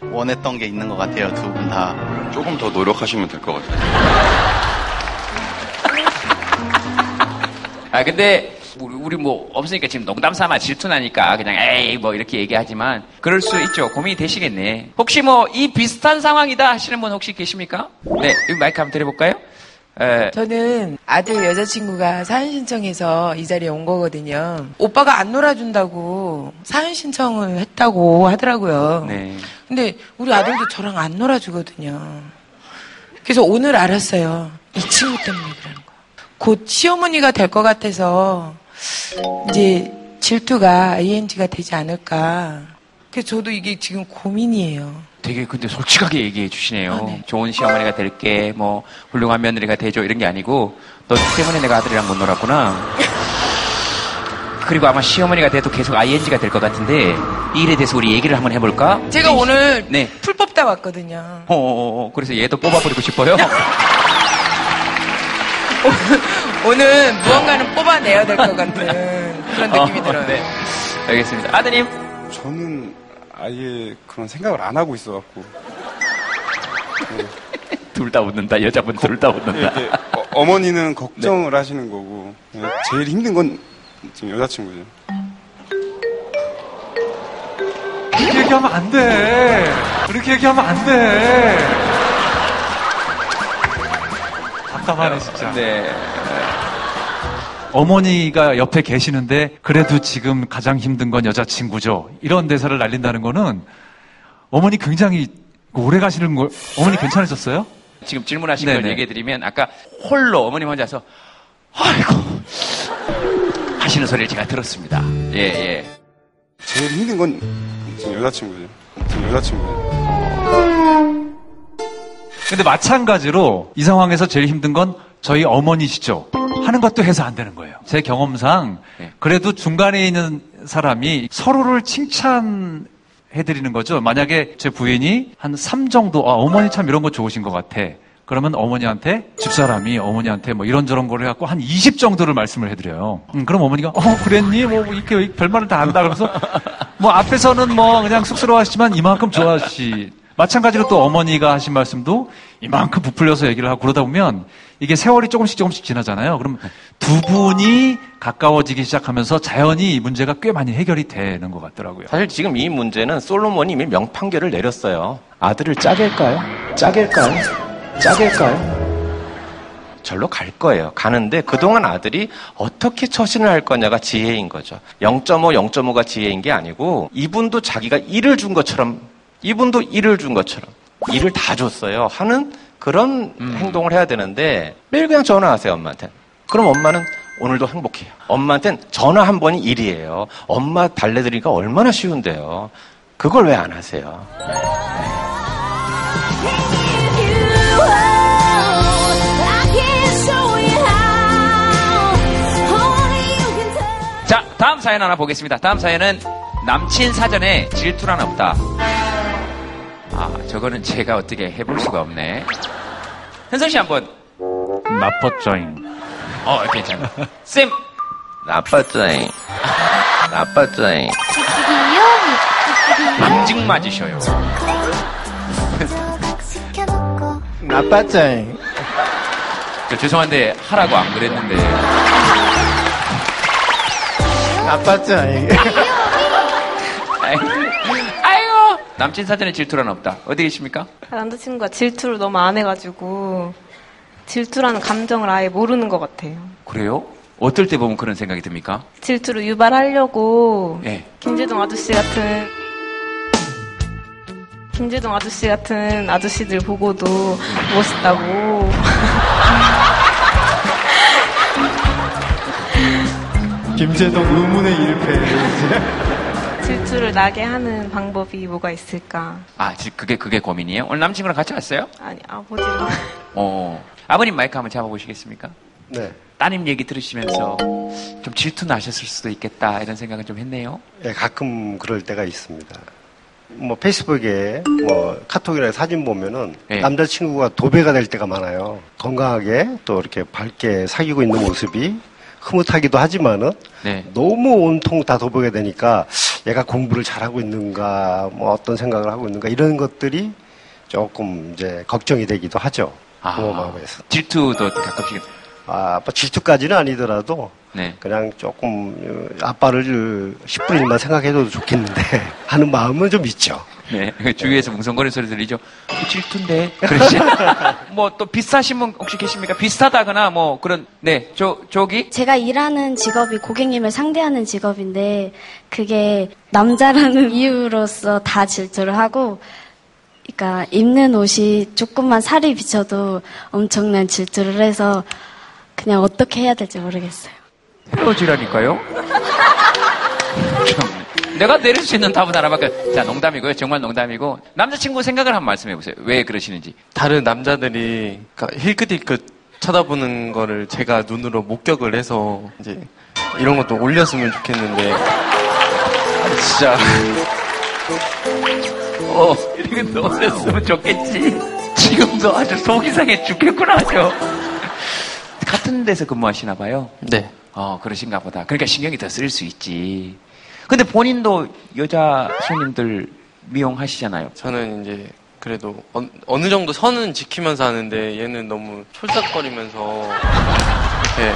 원했던 게 있는 것 같아요. 두 분 다. 조금 더 노력하시면 될 것 같아요. 아, 근데, 우리, 우리 뭐, 없으니까 지금 농담 삼아 질투나니까 그냥, 에이, 뭐, 이렇게 얘기하지만, 그럴 수 있죠. 고민이 되시겠네. 혹시 뭐, 이 비슷한 상황이다 하시는 분 혹시 계십니까? 네, 마이크 한번 드려볼까요? 에, 저는 아들 여자친구가 사연 신청해서 이 자리에 온 거거든요. 오빠가 안 놀아준다고 사연 신청을 했다고 하더라고요. 네. 근데 우리 아들도 저랑 안 놀아주거든요. 그래서 오늘 알았어요. 이 친구 때문에 그러는 거. 곧 시어머니가 될 것 같아서 이제 질투가 ING가 되지 않을까. 그래서 저도 이게 지금 고민이에요. 되게 근데 솔직하게 얘기해 주시네요. 좋은 시어머니가 될게, 뭐, 훌륭한 며느리가 되죠. 이런 게 아니고, 너 때문에 내가 아들이랑 못 놀았구나. 그리고 아마 시어머니가 돼도 계속 ING가 될 것 같은데, 이 일에 대해서 우리 얘기를 한번 해볼까? 제가 오늘 네. 풀 뽑다 왔거든요. 어, 어, 어, 그래서 얘도 뽑아버리고 싶어요. 오늘 무언가는 뽑아내야 될 것 같은 그런 느낌이 어, 들어요. 네. 알겠습니다. 아드님. 저는 아예 그런 생각을 안 하고 있어갖고. 둘다 웃는다. 여자분 둘 다 웃는다. 네, 어, 머니는 걱정을 하시는 거고 네, 제일 힘든 건 지금 여자친구죠. 그렇게 얘기하면 안 돼. 그렇게 얘기하면 안 돼. 답답하네, 진짜. 네. 어머니가 옆에 계시는데 그래도 지금 가장 힘든 건 여자친구죠. 이런 대사를 날린다는 거는 어머니 굉장히 오래 가시는 걸 어머니 괜찮으셨어요? 지금 질문하신 걸 네네. 얘기해 드리면 아까 홀로 어머님 혼자서 아이고 하시는 소리를 제가 들었습니다. 예 예. 제일 힘든 건 지금 여자친구죠. 지금 여자친구죠. 근데 마찬가지로 이 상황에서 제일 힘든 건 저희 어머니시죠. 하는 것도 해서 안 되는 거예요. 제 경험상 그래도 중간에 있는 사람이 서로를 칭찬 해드리는 거죠. 만약에 제 부인이 한 3 정도, 아, 어머니 참 이런 거 좋으신 것 같아. 그러면 어머니한테 집사람이 어머니한테 뭐 이런저런 걸 해갖고 한 20 정도를 말씀을 해드려요. 음, 그럼 어머니가 어 그랬니? 뭐 이렇게 별말을 다 한다 그러면서 뭐 앞에서는 뭐 그냥 쑥스러워 하시지만 이만큼 좋아하시. 마찬가지로 또 어머니가 하신 말씀도 이만큼 부풀려서 얘기를 하고 그러다 보면 이게 세월이 조금씩 조금씩 지나잖아요. 그럼 두 분이 가까워지기 시작하면서 자연히 이 문제가 꽤 많이 해결이 되는 것 같더라고요. 사실 지금 이 문제는 솔로몬이 이미 명판결을 내렸어요. 아들을 짜갤까요? 짜갤까요? 짜갤까요? 절로 갈 거예요. 가는데 그동안 아들이 어떻게 처신을 할 거냐가 지혜인 거죠. 0.5, 0.5가 지혜인 게 아니고 이분도 자기가 일을 준 것처럼 이분도 일을 준 것처럼 일을 다 줬어요. 하는 그런 행동을 해야 되는데 매일 그냥 전화하세요, 엄마한테. 그럼 엄마는 오늘도 행복해요. 엄마한테는 전화 한 번이 일이에요. 엄마 달래드리기가 얼마나 쉬운데요. 그걸 왜 안 하세요? 자 다음 사연 하나 보겠습니다. 다음 사연은 남친 사전에 질투란 없다. 아 저거는 제가 어떻게 해볼 수가 없네. 현성 씨 한번. 나빴죠잉. 어 괜찮아. 쌤 나빴죠잉. 나빴죠잉. 앙증 맞으셔요. 나빴죠. 저 죄송한데 하라고 안 그랬는데. 나빴죠. 아 남친 사전에 질투란 없다. 어디 계십니까? 남자친구가 질투를 너무 안 해가지고 질투라는 감정을 아예 모르는 것 같아요. 그래요? 어떨 때 보면 그런 생각이 듭니까? 질투를 유발하려고 예. 김재동 아저씨 같은 김재동 아저씨 같은 아저씨들 보고도 멋있다고 김재동 의문의 일패. 질투를 나게 하는 방법이 뭐가 있을까? 아, 지- 그게 그게 고민이에요? 오늘 남친구랑 같이 왔어요? 아니 아버지랑 어. 아버님 마이크 한번 잡아보시겠습니까? 네. 따님 얘기 들으시면서 좀 질투 나셨을 수도 있겠다 이런 생각은 좀 했네요. 예, 가끔 그럴 때가 있습니다. 뭐 페이스북에 뭐 카톡이나 사진 보면은 예. 남자친구가 도배가 될 때가 많아요. 건강하게 또 이렇게 밝게 사귀고 있는 모습이 흐뭇하기도 하지만은 네. 너무 온통 다 도배가 되니까 얘가 공부를 잘하고 있는가 뭐 어떤 생각을 하고 있는가 이런 것들이 조금 이제 걱정이 되기도 하죠. 아. 부모 마음에서. 질투도 가끔씩. 아, 뭐 질투까지는 아니더라도 네. 그냥 조금 어, 아빠를 10분 일만 생각해줘도 좋겠는데 하는 마음은 좀 있죠. 네. 주위에서 뭉성거리는 소리 들리죠? 그 질투인데. 그러시. 뭐또 비슷하신 분 혹시 계십니까? 비슷하다거나 뭐 그런, 네. 저, 저기? 제가 일하는 직업이 고객님을 상대하는 직업인데 그게 남자라는 이유로서 다 질투를 하고 그러니까 입는 옷이 조금만 살이 비쳐도 엄청난 질투를 해서 그냥 어떻게 해야 될지 모르겠어요. 헤어지라니까요? 참. 내가 내릴 수 있는 답은 하나밖에. 자, 농담이고요. 정말 농담이고. 남자친구 생각을 한번 말씀해 보세요. 왜 그러시는지. 다른 남자들이 그러니까 힐끗힐끗 쳐다보는 거를 제가 눈으로 목격을 해서 이제 이런 것도 올렸으면 좋겠는데 진짜 어, 이렇게 넣었으면 좋겠지. 지금도 아주 속이 상해 죽겠구나, 아주. 같은 데서 근무하시나 봐요? 네. 어, 그러신가 보다. 그러니까 신경이 더 쓰일 수 있지. 근데 본인도 여자 손님들 미용하시잖아요. 저는 이제 그래도 어, 느 정도 선은 지키면서 하는데 얘는 너무 촐싹거리면서 이렇게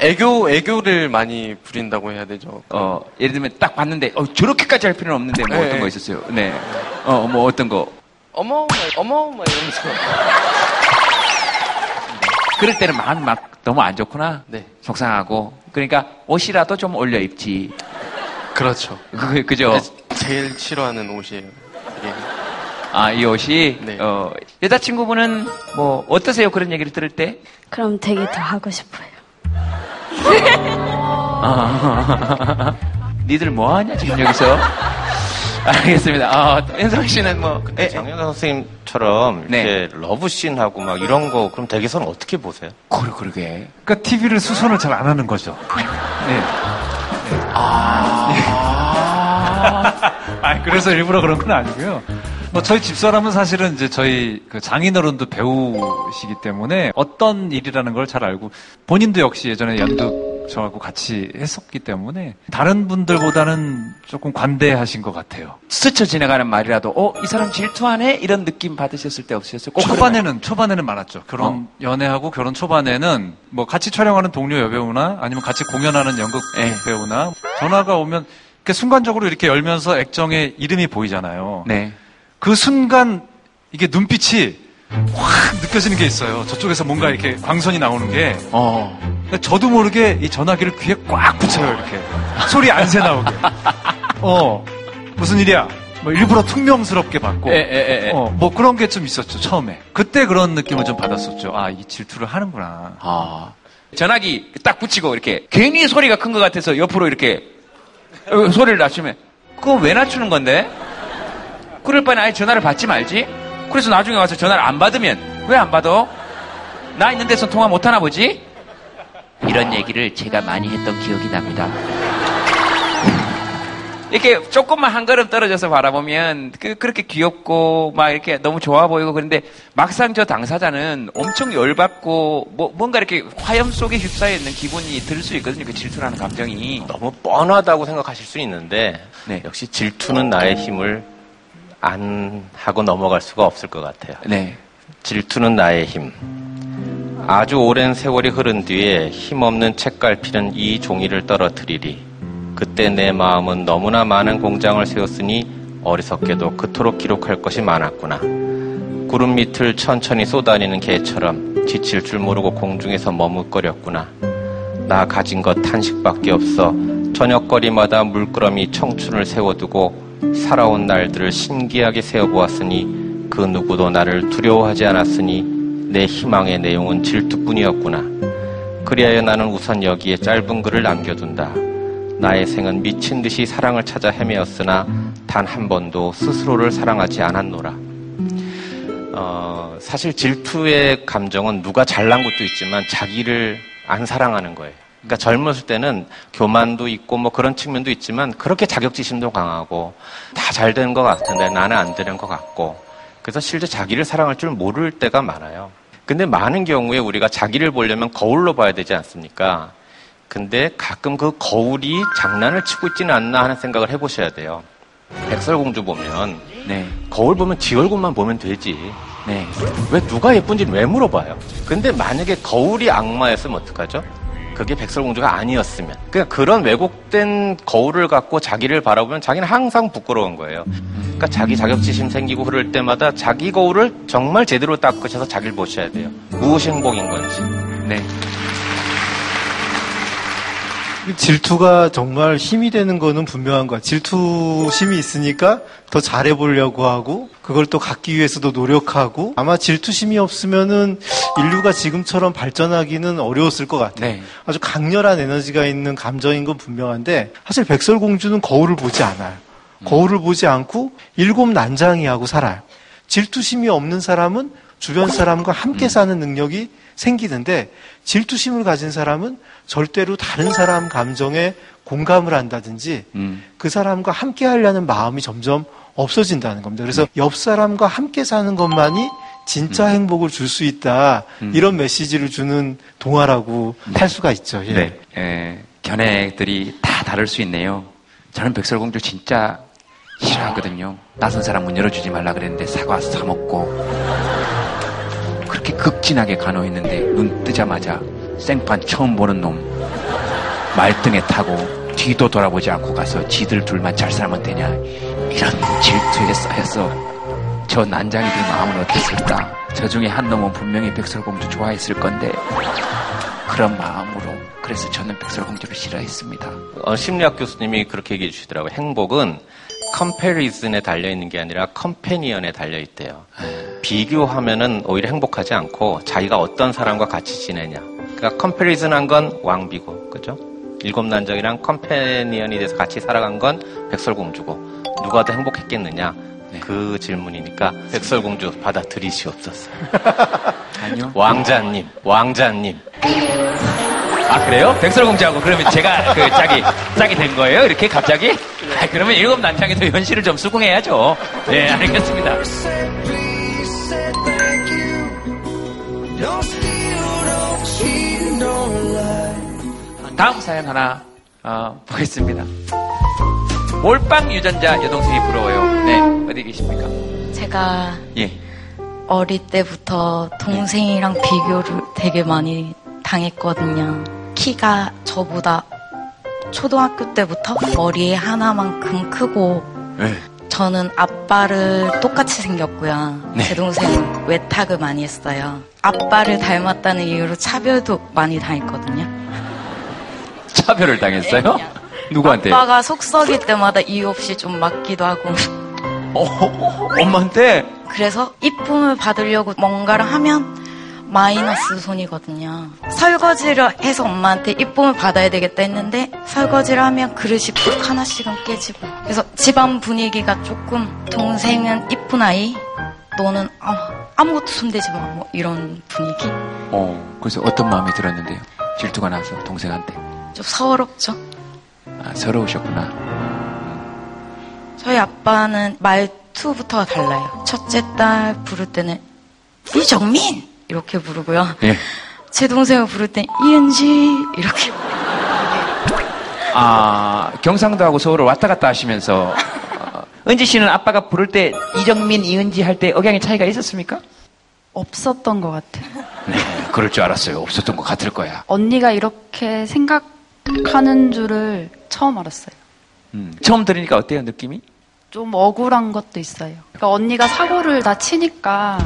애교 애교를 많이 부린다고 해야 되죠. 어, 예를 들면 딱 봤는데, 어, 저렇게까지 할 필요는 없는데, 뭐 네. 어떤 거 있었어요? 네. 어, 뭐 어떤 거. 어머 어머 어머 이러면서 그럴 때는 마음 막 너무 안 좋구나. 네. 속상하고. 그러니까 옷이라도 좀 올려 입지. 그렇죠. 그, 그죠? 제일 싫어하는 옷이에요. 이게. 아, 이 옷이? 네. 어, 여자친구분은 뭐, 어떠세요? 그런 얘기를 들을 때? 그럼 되게 더 하고 싶어요. 아, 니들 뭐 하냐, 지금 여기서? 알겠습니다. 아, 은성 씨는 뭐. 에, 장현아 선생님처럼 이렇게 러브씬하고 막 이런 거 그럼 댁에서는 어떻게 보세요? 그러, 그러게. 그러니까 TV를 수선을 잘 안 하는 거죠. 네. 아, 그래서 일부러 그런 건 아니고요. 뭐 저희 집사람은 사실은 이제 저희 그 장인어른도 배우시기 때문에 어떤 일이라는 걸 잘 알고 본인도 역시 예전에 연극 저하고 같이 했었기 때문에 다른 분들보다는 조금 관대하신 것 같아요. 스쳐 지나가는 말이라도, 어, 이 사람 질투하네? 이런 느낌 받으셨을 때 없으셨어요? 꼭 초반에는 초반에는 많았죠. 결혼 연애하고 결혼 초반에는 뭐 같이 촬영하는 동료 여배우나 아니면 같이 공연하는 연극 배우나 전화가 오면 순간적으로 이렇게 열면서 액정에 이름이 보이잖아요. 네. 그 순간 이게 눈빛이 확 느껴지는 게 있어요. 저쪽에서 뭔가 이렇게 광선이 나오는 게. 어. 저도 모르게 이 전화기를 귀에 꽉 붙여요, 이렇게. 소리 안 새 나오게. 어, 무슨 일이야? 뭐 일부러 퉁명스럽게 받고. 에, 에, 에, 에. 어, 뭐 그런 게 좀 있었죠, 처음에. 그때 그런 느낌을 좀 받았었죠. 아, 이 질투를 하는구나. 아. 전화기 딱 붙이고 이렇게 괜히 소리가 큰 것 같아서 옆으로 이렇게 어, 소리를 낮추면 그거 왜 낮추는 건데? 그럴 바에 아예 전화를 받지 말지? 그래서 나중에 와서 전화를 안 받으면 왜 안 받아? 나 있는 데서 통화 못 하나 보지? 이런 얘기를 제가 많이 했던 기억이 납니다. 이렇게 조금만 한 걸음 떨어져서 바라보면 그, 그렇게 귀엽고 막 이렇게 너무 좋아 보이고 그런데 막상 저 당사자는 엄청 열받고 뭐, 뭔가 이렇게 화염 속에 휩싸여 있는 기분이 들 수 있거든요. 그 질투라는 감정이. 너무 뻔하다고 생각하실 수 있는데 네. 역시 질투는 나의 힘을 안 하고 넘어갈 수가 없을 것 같아요. 네. 질투는 나의 힘. 아주 오랜 세월이 흐른 뒤에 힘없는 책갈피는 이 종이를 떨어뜨리리. 그때 내 마음은 너무나 많은 공장을 세웠으니 어리석게도 그토록 기록할 것이 많았구나. 구름 밑을 천천히 쏘다니는 개처럼 지칠 줄 모르고 공중에서 머뭇거렸구나. 나 가진 것 한식밖에 없어 저녁거리마다 물끄러미 청춘을 세워두고 살아온 날들을 신기하게 세어보았으니 그 누구도 나를 두려워하지 않았으니 내 희망의 내용은 질투뿐이었구나. 그리하여 나는 우선 여기에 짧은 글을 남겨둔다. 나의 생은 미친 듯이 사랑을 찾아 헤매었으나 단 한 번도 스스로를 사랑하지 않았노라. 어, 사실 질투의 감정은 누가 잘난 것도 있지만 자기를 안 사랑하는 거예요. 그러니까 젊었을 때는 교만도 있고 뭐 그런 측면도 있지만 그렇게 자격지심도 강하고 다 잘 되는 것 같은데 나는 안 되는 것 같고 그래서 실제 자기를 사랑할 줄 모를 때가 많아요. 근데 많은 경우에 우리가 자기를 보려면 거울로 봐야 되지 않습니까? 근데 가끔 그 거울이 장난을 치고 있지는 않나 하는 생각을 해보셔야 돼요. 백설공주 보면 거울 보면 지 얼굴만 보면 되지. 왜 누가 예쁜지는 왜 물어봐요? 근데 만약에 거울이 악마였으면 어떡하죠? 그게 백설공주가 아니었으면. 그러니까 그런 왜곡된 거울을 갖고 자기를 바라보면 자기는 항상 부끄러운 거예요. 그러니까 자기 자격지심 생기고 그럴 때마다 자기 거울을 정말 제대로 닦으셔서 자기를 보셔야 돼요. 무엇이 행복인 건지. 네. 질투가 정말 힘이 되는 거는 분명한 거야. 질투심이 있으니까 더 잘해보려고 하고, 그걸 또 갖기 위해서도 노력하고, 아마 질투심이 없으면은 인류가 지금처럼 발전하기는 어려웠을 것 같아요. 네. 아주 강렬한 에너지가 있는 감정인 건 분명한데, 사실 백설공주는 거울을 보지 않아요. 거울을 보지 않고 일곱 난장이하고 살아요. 질투심이 없는 사람은 주변 사람과 함께 사는 능력이 생기는데 질투심을 가진 사람은 절대로 다른 사람 감정에 공감을 한다든지 음. 그 사람과 함께 하려는 마음이 점점 없어진다는 겁니다. 그래서 옆 사람과 함께 사는 것만이 진짜 행복을 줄 수 있다. 음. 이런 메시지를 주는 동화라고 할 수가 있죠. 예. 네. 에, 견해들이 다 다를 수 있네요. 저는 백설공주 진짜 싫어하거든요. 낯선 사람 문 열어주지 말라 그랬는데 사과 사먹고 극진하게 간호했는데 눈 뜨자마자 생판 처음 보는 놈 말등에 타고 뒤도 돌아보지 않고 가서 지들 둘만 잘 살면 되냐 이런 질투에 쌓여서 저 난장이들 마음은 어땠을까 저 중에 한 놈은 분명히 백설공주 좋아했을 건데 그런 마음으로 그래서 저는 백설공주를 싫어했습니다. 어, 심리학 교수님이 그렇게 얘기해 주시더라고요. 행복은 comparison에 달려있는 게 아니라 companion에 달려있대요. 비교하면은 오히려 행복하지 않고 자기가 어떤 사람과 같이 지내냐. 그러니까 comparison 한 건 왕비고, 그죠? 일곱 난쟁이랑 companion이 돼서 같이 살아간 건 백설공주고, 누가 더 행복했겠느냐. 그 질문이니까 백설공주 받아들이시옵소서. 아니요. 왕자님, 왕자님. 아 그래요? 백설공주하고 그러면 제가 그 짝이 짝이 된 거예요? 이렇게 갑자기? 아, 그러면 일곱 난장에도 현실을 좀 수긍해야죠. 네 알겠습니다. 다음 사연 하나 어, 보겠습니다. 몰빵 유전자 여동생이 부러워요. 네 어디 계십니까? 제가 예. 어릴 때부터 동생이랑 비교를 되게 많이 당했거든요. 키가 저보다 초등학교 때부터 머리 하나만큼 크고 네. 저는 아빠를 똑같이 생겼고요. 네. 제 동생은 외탁을 많이 했어요. 아빠를 닮았다는 이유로 차별도 많이 당했거든요. 차별을 당했어요? 누구한테? 아빠가 속 썩일 때마다 이유 없이 좀 맞기도 하고. 어, 엄마한테? 그래서 이쁨을 받으려고 뭔가를 하면 마이너스 손이거든요. 설거지를 해서 엄마한테 이쁨을 받아야 되겠다 했는데 설거지를 하면 그릇이 뚝 하나씩은 깨지고 그래서 집안 분위기가 조금 동생은 이쁜 아이 너는 아, 아무 것도 손대지 마 뭐 이런 분위기 어 그래서 어떤 마음이 들었는데요? 질투가 나서 동생한테 좀 서럽죠. 아, 서러우셨구나. 저희 아빠는 말투부터가 달라요. 첫째 딸 부를 때는 이정민 이렇게 부르고요. 예. 제 동생을 부를 땐 이은지 이렇게 아 경상도하고 서울을 왔다 갔다 하시면서 어, 은지 씨는 아빠가 부를 때 이정민, 이은지 할 때 억양의 차이가 있었습니까? 없었던 것 같아요. 네, 그럴 줄 알았어요. 없었던 것 같을 거야. 언니가 이렇게 생각하는 줄을 처음 알았어요. 음, 처음 들으니까 어때요, 느낌이? 좀 억울한 것도 있어요. 그러니까 언니가 사고를 다 치니까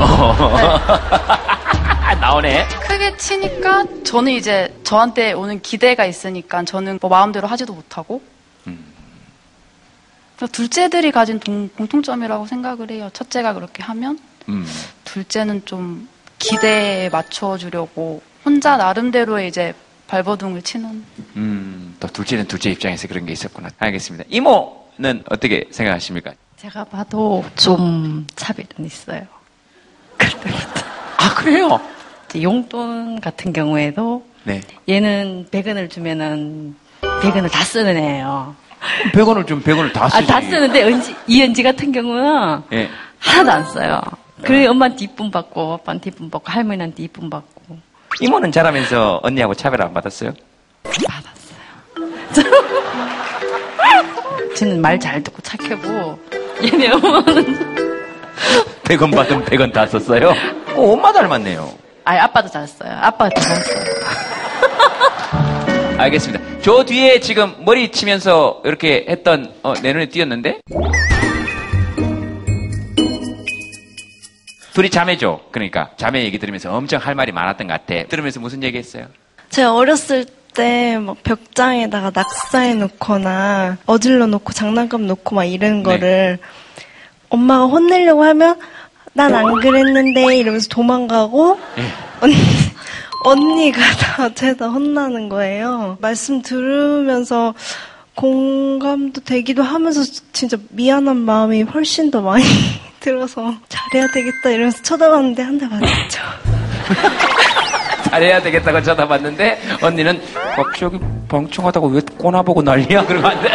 나오네. 크게 치니까 저는 이제 저한테 오는 기대가 있으니까 저는 뭐 마음대로 하지도 못하고 그래서 둘째들이 가진 동- 공통점이라고 생각을 해요. 첫째가 그렇게 하면 음. 둘째는 좀 기대에 맞춰주려고 혼자 나름대로의 이제 발버둥을 치는 음, 또 둘째는 둘째 입장에서 그런 게 있었구나. 알겠습니다. 이모는 어떻게 생각하십니까? 제가 봐도 좀 차별은 있어요. 아, 그래요? 용돈 같은 경우에도 네. 얘는 100원을 주면은 100원을 다 쓰는 애예요. 100원을 좀 100원을 다 아, 쓰지. 다 쓰는데 은지, 이은지 같은 경우는 예. 하나도 안 써요. 그래 엄마한테 이쁨 받고 아빠한테 이쁨 받고 할머니한테 이쁨 받고 이모는 자라면서 언니하고 차별 안 받았어요? 쟤는 말 잘 듣고 착하고 얘네 엄마는 100원 받으면 100원 다 썼어요? 어, 엄마 닮았네요. 아 아빠도 잘 써요. 아빠가 더 잘써요. 알겠습니다. 저 뒤에 지금 머리 치면서 이렇게 했던 어, 내 눈에 띄었는데 둘이 자매죠. 그러니까 자매 얘기 들으면서 엄청 할 말이 많았던 것 같아. 들으면서 무슨 얘기했어요? 제가 어렸을 때 막 벽장에다가 낙서해 놓거나 어질러 놓고 장난감 놓고 막 이런 거를 엄마가 혼내려고 하면 난 안 그랬는데 이러면서 도망가고 언니, 언니가 다 죄다 혼나는 거예요. 말씀 들으면서 공감도 되기도 하면서 진짜 미안한 마음이 훨씬 더 많이 들어서 잘해야 되겠다 이러면서 쳐다봤는데 한 대 맞았죠. 잘해야 되겠다고 쳐다봤는데 언니는 갑자기 멍청하다고 왜 꼬나보고 난리야? 그러고 안 돼.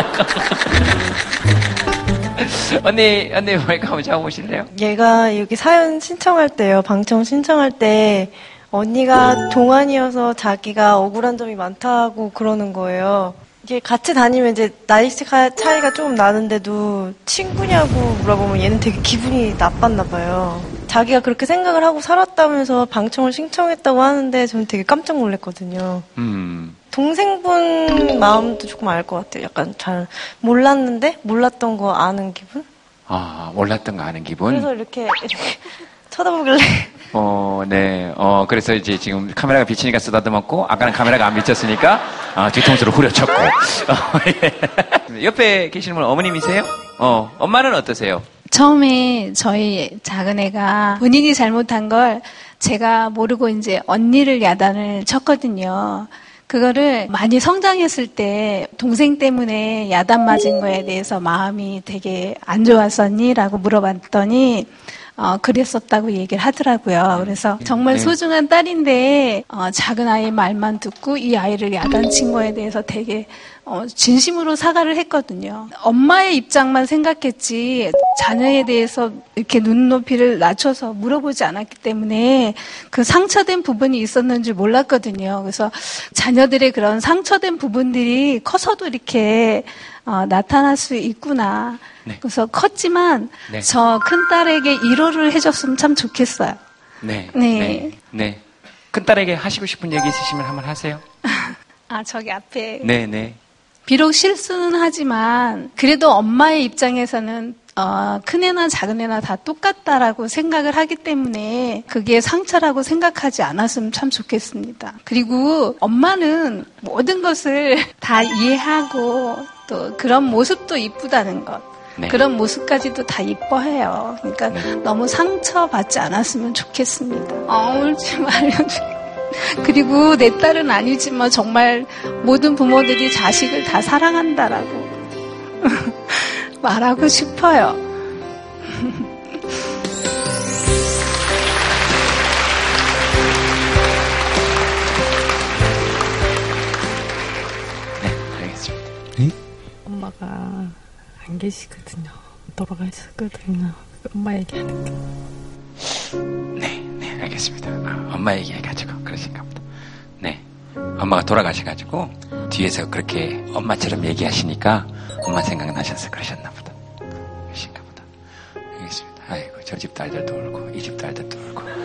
언니, 언니 마이크 한번 잡아보실래요? 얘가 여기 사연 신청할 때요, 방청 신청할 때, 언니가 동안이어서 자기가 억울한 점이 많다고 그러는 거예요. 이게 같이 다니면 이제 나이 차이가 조금 나는데도 친구냐고 물어보면 얘는 되게 기분이 나빴나 봐요. 자기가 그렇게 생각을 하고 살았다면서 방청을 신청했다고 하는데 저는 되게 깜짝 놀랐거든요. 음. 동생분 마음도 조금 알 것 같아요. 약간 잘 몰랐는데 몰랐던 거 아는 기분? 아, 몰랐던 거 아는 기분? 그래서 이렇게 이렇게 쳐다보길래 어, 네. 어, 그래서 이제 지금 카메라가 비치니까 쓰다듬었고, 아까는 카메라가 안 비쳤으니까, 아, 뒤통수로 후려쳤고. 어, 예. 옆에 계시는 분은 어머님이세요? 어, 엄마는 어떠세요? 처음에 저희 작은 애가 본인이 잘못한 걸 제가 모르고 이제 언니를 야단을 쳤거든요. 그거를 많이 성장했을 때 동생 때문에 야단 맞은 거에 대해서 마음이 되게 안 좋았었니? 라고 물어봤더니 어, 그랬었다고 얘기를 하더라고요. 그래서 정말 네. 소중한 딸인데 어, 작은 아이의 말만 듣고 이 아이를 야단친 거에 대해서 되게 어, 진심으로 사과를 했거든요. 엄마의 입장만 생각했지 자녀에 대해서 이렇게 눈높이를 낮춰서 물어보지 않았기 때문에 그 상처된 부분이 있었는 줄 몰랐거든요. 그래서 자녀들의 그런 상처된 부분들이 커서도 이렇게 어, 나타날 수 있구나. 그래서 컸지만 네. 저 큰 딸에게 위로를 해줬으면 참 좋겠어요. 네. 네. 네. 네. 큰딸에게 하시고 싶은 얘기 있으시면 한번 하세요. 아 저기 앞에 네, 네. 비록 실수는 하지만 그래도 엄마의 입장에서는 어, 큰애나 작은애나 다 똑같다라고 생각을 하기 때문에 그게 상처라고 생각하지 않았으면 참 좋겠습니다. 그리고 엄마는 모든 것을 다 이해하고 또 그런 모습도 이쁘다는 것. 네. 그런 모습까지도 다 이뻐해요. 그러니까 너무 상처받지 않았으면 좋겠습니다. 어, 울지 말려줘. 그리고 내 딸은 아니지만 정말 모든 부모들이 자식을 다 사랑한다라고 말하고 싶어요. 알겠습니다. 엄마가 안 계시거든요. 돌아가셨거든요. 엄마 얘기하는 게. 네, 네, 알겠습니다. 아, 엄마 얘기해가지고 그러신가 보다. 네. 엄마가 돌아가셔가지고 뒤에서 그렇게 엄마처럼 얘기하시니까 엄마 생각나셔서 그러셨나 보다. 그러신가 보다. 알겠습니다. 아이고, 저 집 딸들도 울고, 이 집 딸들도 울고.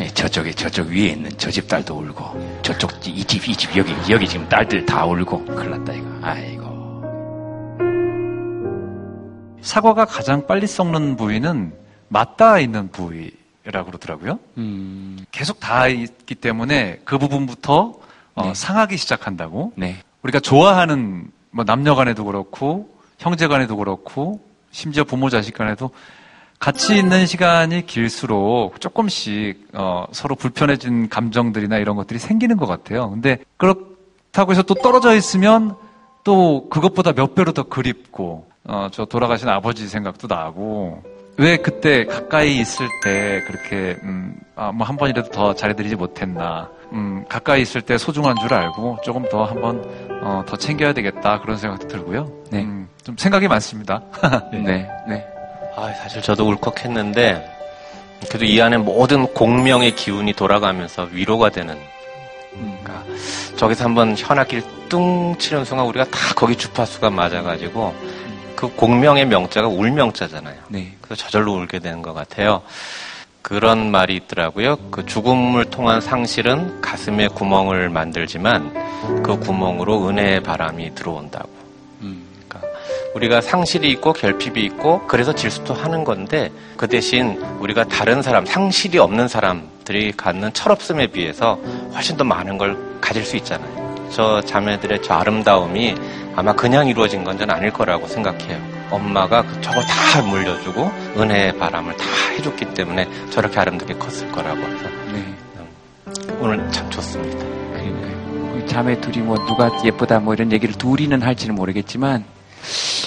예, 저쪽에, 저쪽 위에 있는 저 집 딸도 울고, 저쪽, 이 집, 이 집, 여기, 여기 지금 딸들 다 울고, 큰일 났다, 이거. 아이고. 사과가 가장 빨리 썩는 부위는 맞닿아 있는 부위 라고 그러더라고요. 음. 계속 닿아 있기 때문에 그 부분부터 어, 네. 상하기 시작한다고. 우리가 좋아하는 뭐 남녀 간에도 그렇고 형제 간에도 그렇고 심지어 부모 자식 간에도 같이 있는 시간이 길수록 조금씩 어, 서로 불편해진 감정들이나 이런 것들이 생기는 것 같아요. 근데 그렇다고 해서 또 떨어져 있으면 또 그것보다 몇 배로 더 그립고 어, 저 돌아가신 아버지 생각도 나고 왜 그때 가까이 있을 때 그렇게 음, 아, 뭐 한 번이라도 더 잘해드리지 못했나 음, 가까이 있을 때 소중한 줄 알고 조금 더 한번 어, 더 챙겨야 되겠다 그런 생각도 들고요. 음, 좀 생각이 많습니다. 네, 네. 아, 사실 저도 울컥했는데 그래도 이 안에 모든 공명의 기운이 돌아가면서 위로가 되는. 그러니까 저기서 한번 현악기를 뚱 치는 순간 우리가 다 거기 주파수가 맞아가지고 그 공명의 명자가 울명자잖아요. 네. 그래서 저절로 울게 되는 것 같아요. 그런 말이 있더라고요. 그 죽음을 통한 상실은 가슴에 구멍을 만들지만 그 구멍으로 은혜의 바람이 들어온다고. 그러니까 우리가 상실이 있고 결핍이 있고 그래서 질투하는 건데 그 대신 우리가 다른 사람 상실이 없는 사람들이 갖는 철없음에 비해서 훨씬 더 많은 걸 가질 수 있잖아요. 저 자매들의 저 아름다움이 아마 그냥 이루어진 건 전 아닐 거라고 생각해요. 엄마가 그 저거 다 물려주고 은혜의 바람을 다 해줬기 때문에 저렇게 아름답게 컸을 거라고. 해서 음, 오늘 참 좋습니다. 그 자매 둘이 뭐 누가 예쁘다 뭐 이런 얘기를 둘이는 할지는 모르겠지만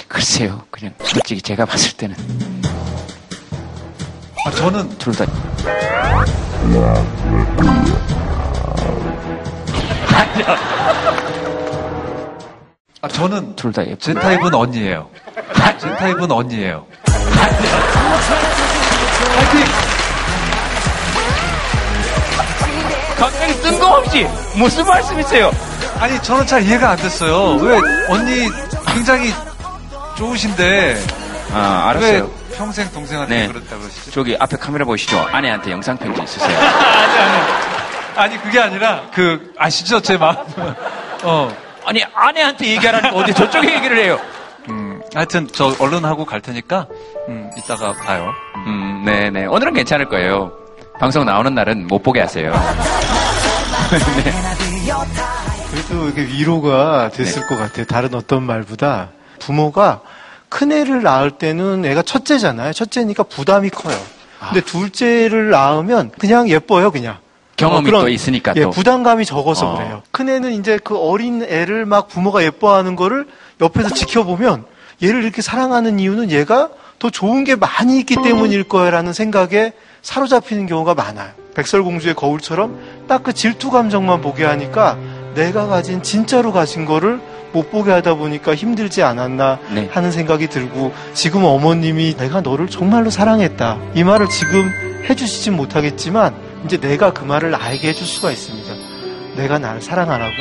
글쎄요 그냥 솔직히 제가 봤을 때는. 아, 저는 둘 다. 아, 저는 둘 다 예쁘 제 타입은 언니예요. 제 타입은 언니예요. 갑자기 뜬금없이 무슨 말씀이세요? 아니 저는 잘 이해가 안 됐어요. 왜 언니 굉장히 좋으신데 아 알았어요. 왜 평생 동생한테 네. 그랬다 그러시죠? 저기 앞에 카메라 보이시죠? 아내한테 영상 편지 있으세요. 아니 아니 아니 그게 아니라 그 아시죠 제 마음. 어 아니 아내한테 얘기하라는 거 어디 저쪽에 얘기를 해요? 음, 하여튼 저 얼른 하고 갈 테니까 음, 이따가 봐요. 음, 네네. 오늘은 괜찮을 거예요. 방송 나오는 날은 못 보게 하세요. 네. 그래도 이게 위로가 됐을 것 같아요. 다른 어떤 말보다 부모가 큰 애를 낳을 때는 애가 첫째잖아요. 첫째니까 부담이 커요. 근데 둘째를 낳으면 그냥 예뻐요, 그냥. 경험이 어, 그런, 또 있으니까 예, 또. 부담감이 적어서 어. 그래요. 큰 애는 이제 그 어린 애를 막 부모가 예뻐하는 거를 옆에서 지켜보면 얘를 이렇게 사랑하는 이유는 얘가 더 좋은 게 많이 있기 때문일 거야라는 생각에 사로잡히는 경우가 많아요. 백설공주의 거울처럼 딱 그 질투 감정만 보게 하니까 내가 가진 진짜로 가진 거를 못 보게 하다 보니까 힘들지 않았나 네. 하는 생각이 들고 지금 어머님이 내가 너를 정말로 사랑했다 이 말을 지금 해주시진 못하겠지만 이제 내가 그 말을 알게 해줄 수가 있습니다. 내가 나를 사랑 안 하고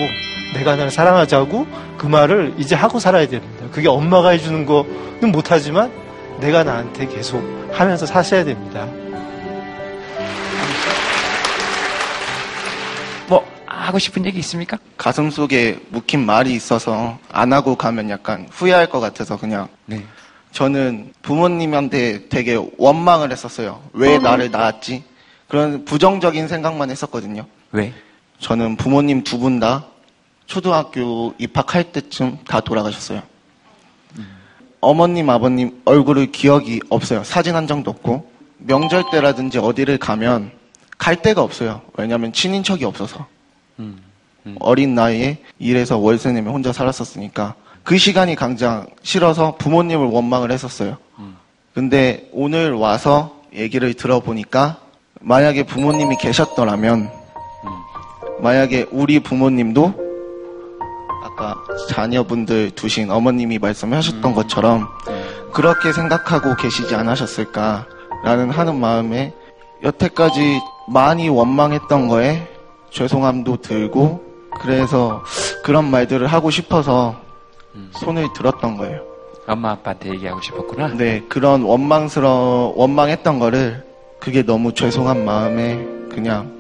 내가 나를 사랑하자고 그 말을 이제 하고 살아야 됩니다. 그게 엄마가 해주는 거는 못하지만 내가 나한테 계속 하면서 사셔야 됩니다. 뭐 하고 싶은 얘기 있습니까? 가슴 속에 묵힌 말이 있어서 안 하고 가면 약간 후회할 것 같아서 그냥 네. 저는 부모님한테 되게 원망을 했었어요. 왜 나를 낳았지? 그런 부정적인 생각만 했었거든요. 왜? 저는 부모님 두 분 다 초등학교 입학할 때쯤 다 돌아가셨어요. 어머님, 아버님 얼굴을 기억이 없어요. 사진 한 장도 없고 명절 때라든지 어디를 가면 갈 데가 없어요. 왜냐하면 친인척이 없어서 어린 나이에 일해서 월세 내며 혼자 살았었으니까 그 시간이 강장 싫어서 부모님을 원망을 했었어요. 근데 오늘 와서 얘기를 들어보니까 만약에 부모님이 계셨더라면 만약에 우리 부모님도 아까 자녀분들 두신 어머님이 말씀하셨던 것처럼 그렇게 생각하고 계시지 않으셨을까라는 하는 마음에 여태까지 많이 원망했던 거에 죄송함도 들고 그래서 그런 말들을 하고 싶어서 손을 들었던 거예요. 엄마 아빠한테 얘기하고 싶었구나. 네, 그런 원망스러 원망했던 거를 그게 너무 죄송한 마음에 그냥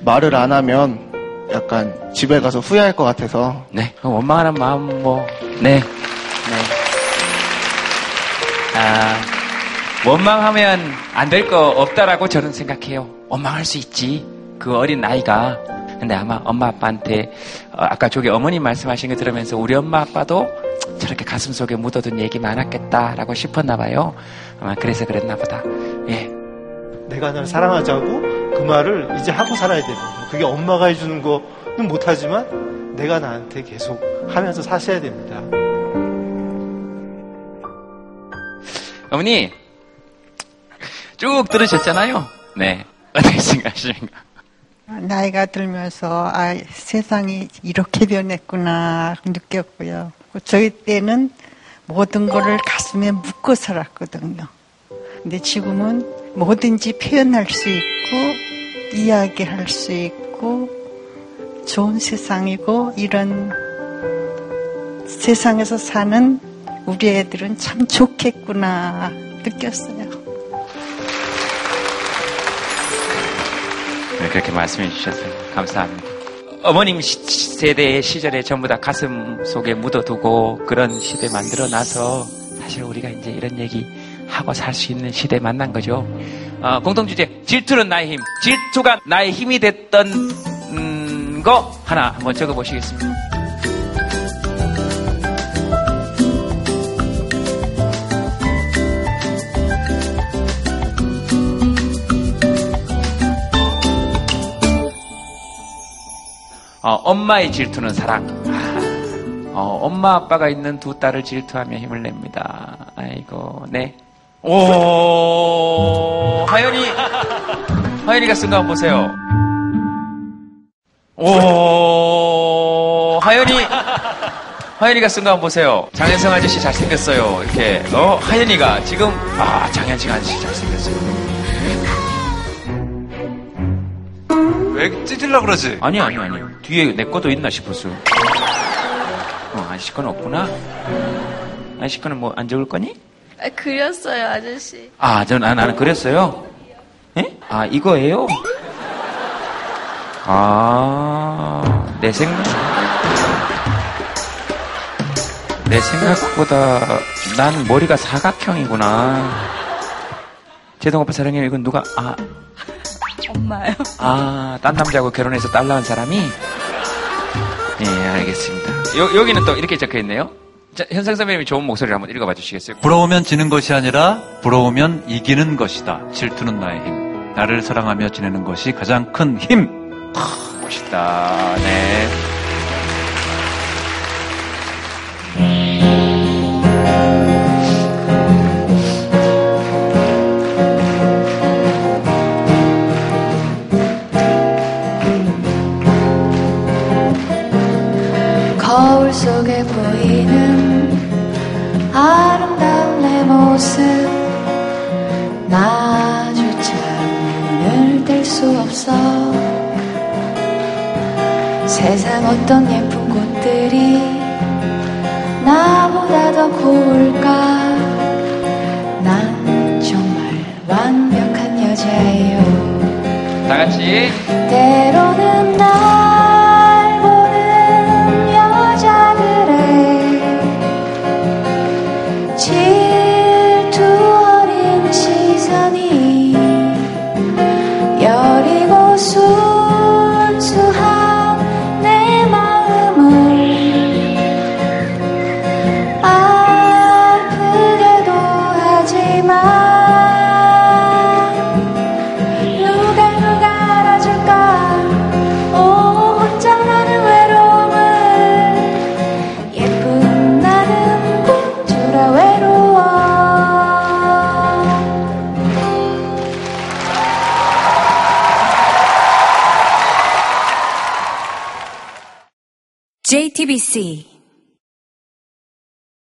말을 안 하면 약간 집에 가서 후회할 것 같아서 네. 그럼 원망하는 마음 뭐 네. 네. 아 원망하면 안 될 거 없다라고 저는 생각해요. 원망할 수 있지. 그 어린 나이가. 근데 아마 엄마 아빠한테 어, 아까 저기 어머님 말씀하신 거 들으면서 우리 엄마 아빠도 저렇게 가슴 속에 묻어둔 얘기 많았겠다라고 싶었나 봐요. 아마 그래서 그랬나 보다. 예. 내가 나를 사랑하자고 그 말을 이제 하고 살아야 됩니다. 그게 엄마가 해주는 거는 못하지만 내가 나한테 계속 하면서 사셔야 됩니다. 어머니 쭉 들으셨잖아요. 네. 어떻게 생각하십니까? 나이가 들면서 아 세상이 이렇게 변했구나 느꼈고요. 저희 때는 모든 거를 가슴에 묻고 살았거든요. 근데 지금은 뭐든지 표현할 수 있고 이야기할 수 있고 좋은 세상이고 이런 세상에서 사는 우리 애들은 참 좋겠구나 느꼈어요. 네, 그렇게 말씀해 주셔서 감사합니다. 어머님 시- 세대의 시절에 전부 다 가슴 속에 묻어두고 그런 시대 만들어 놔서 사실 우리가 이제 이런 얘기 하고 살 수 있는 시대에 만난 거죠. 어, 공통 주제 질투는 나의 힘. 질투가 나의 힘이 됐던 음, 거 하나 한번 적어 보시겠습니다. 어, 엄마의 질투는 사랑. 아, 어, 엄마 아빠가 있는 두 딸을 질투하며 힘을 냅니다. 아이고, 네. 오, 하연이, 하연이가 쓴 거 한번 보세요. 오, 하연이, 하연이가 쓴 거 한번 보세요. 장현성 아저씨 잘생겼어요. 이렇게, 어, 하연이가 지금, 아, 장현식 아저씨 잘생겼어요. 왜 찢으려 그러지? 아니, 아니, 아니. 뒤에 내 것도 있나 싶었어. 어, 아저씨 건 없구나. 아저씨 거는 뭐 안 적을 거니? 아, 그렸어요, 아저씨. 아, 전, 아, 나는 그랬어요. 예? 아, 이거예요? 아, 내 생각. 내 생각보다 난 머리가 사각형이구나. 제동 오빠 사랑해요. 이건 누가, 아, 엄마요. 아, 딴 남자하고 결혼해서 딸 낳은 사람이? 예, 알겠습니다. 여, 여기는 또 이렇게 적혀 있네요. 자, 현상 선배님이 좋은 목소리를 한번 읽어봐 주시겠어요? 부러우면 지는 것이 아니라 부러우면 이기는 것이다. 질투는 나의 힘. 나를 사랑하며 지내는 것이 가장 큰 힘. 멋있다. 네. 모습 나조차 눈을 뗄 수 없어. 세상 어떤 예쁜 꽃들이 나보다 더 고울까? 난 정말 완벽한 여자예요. 다 같이. 때로는 날 TBC.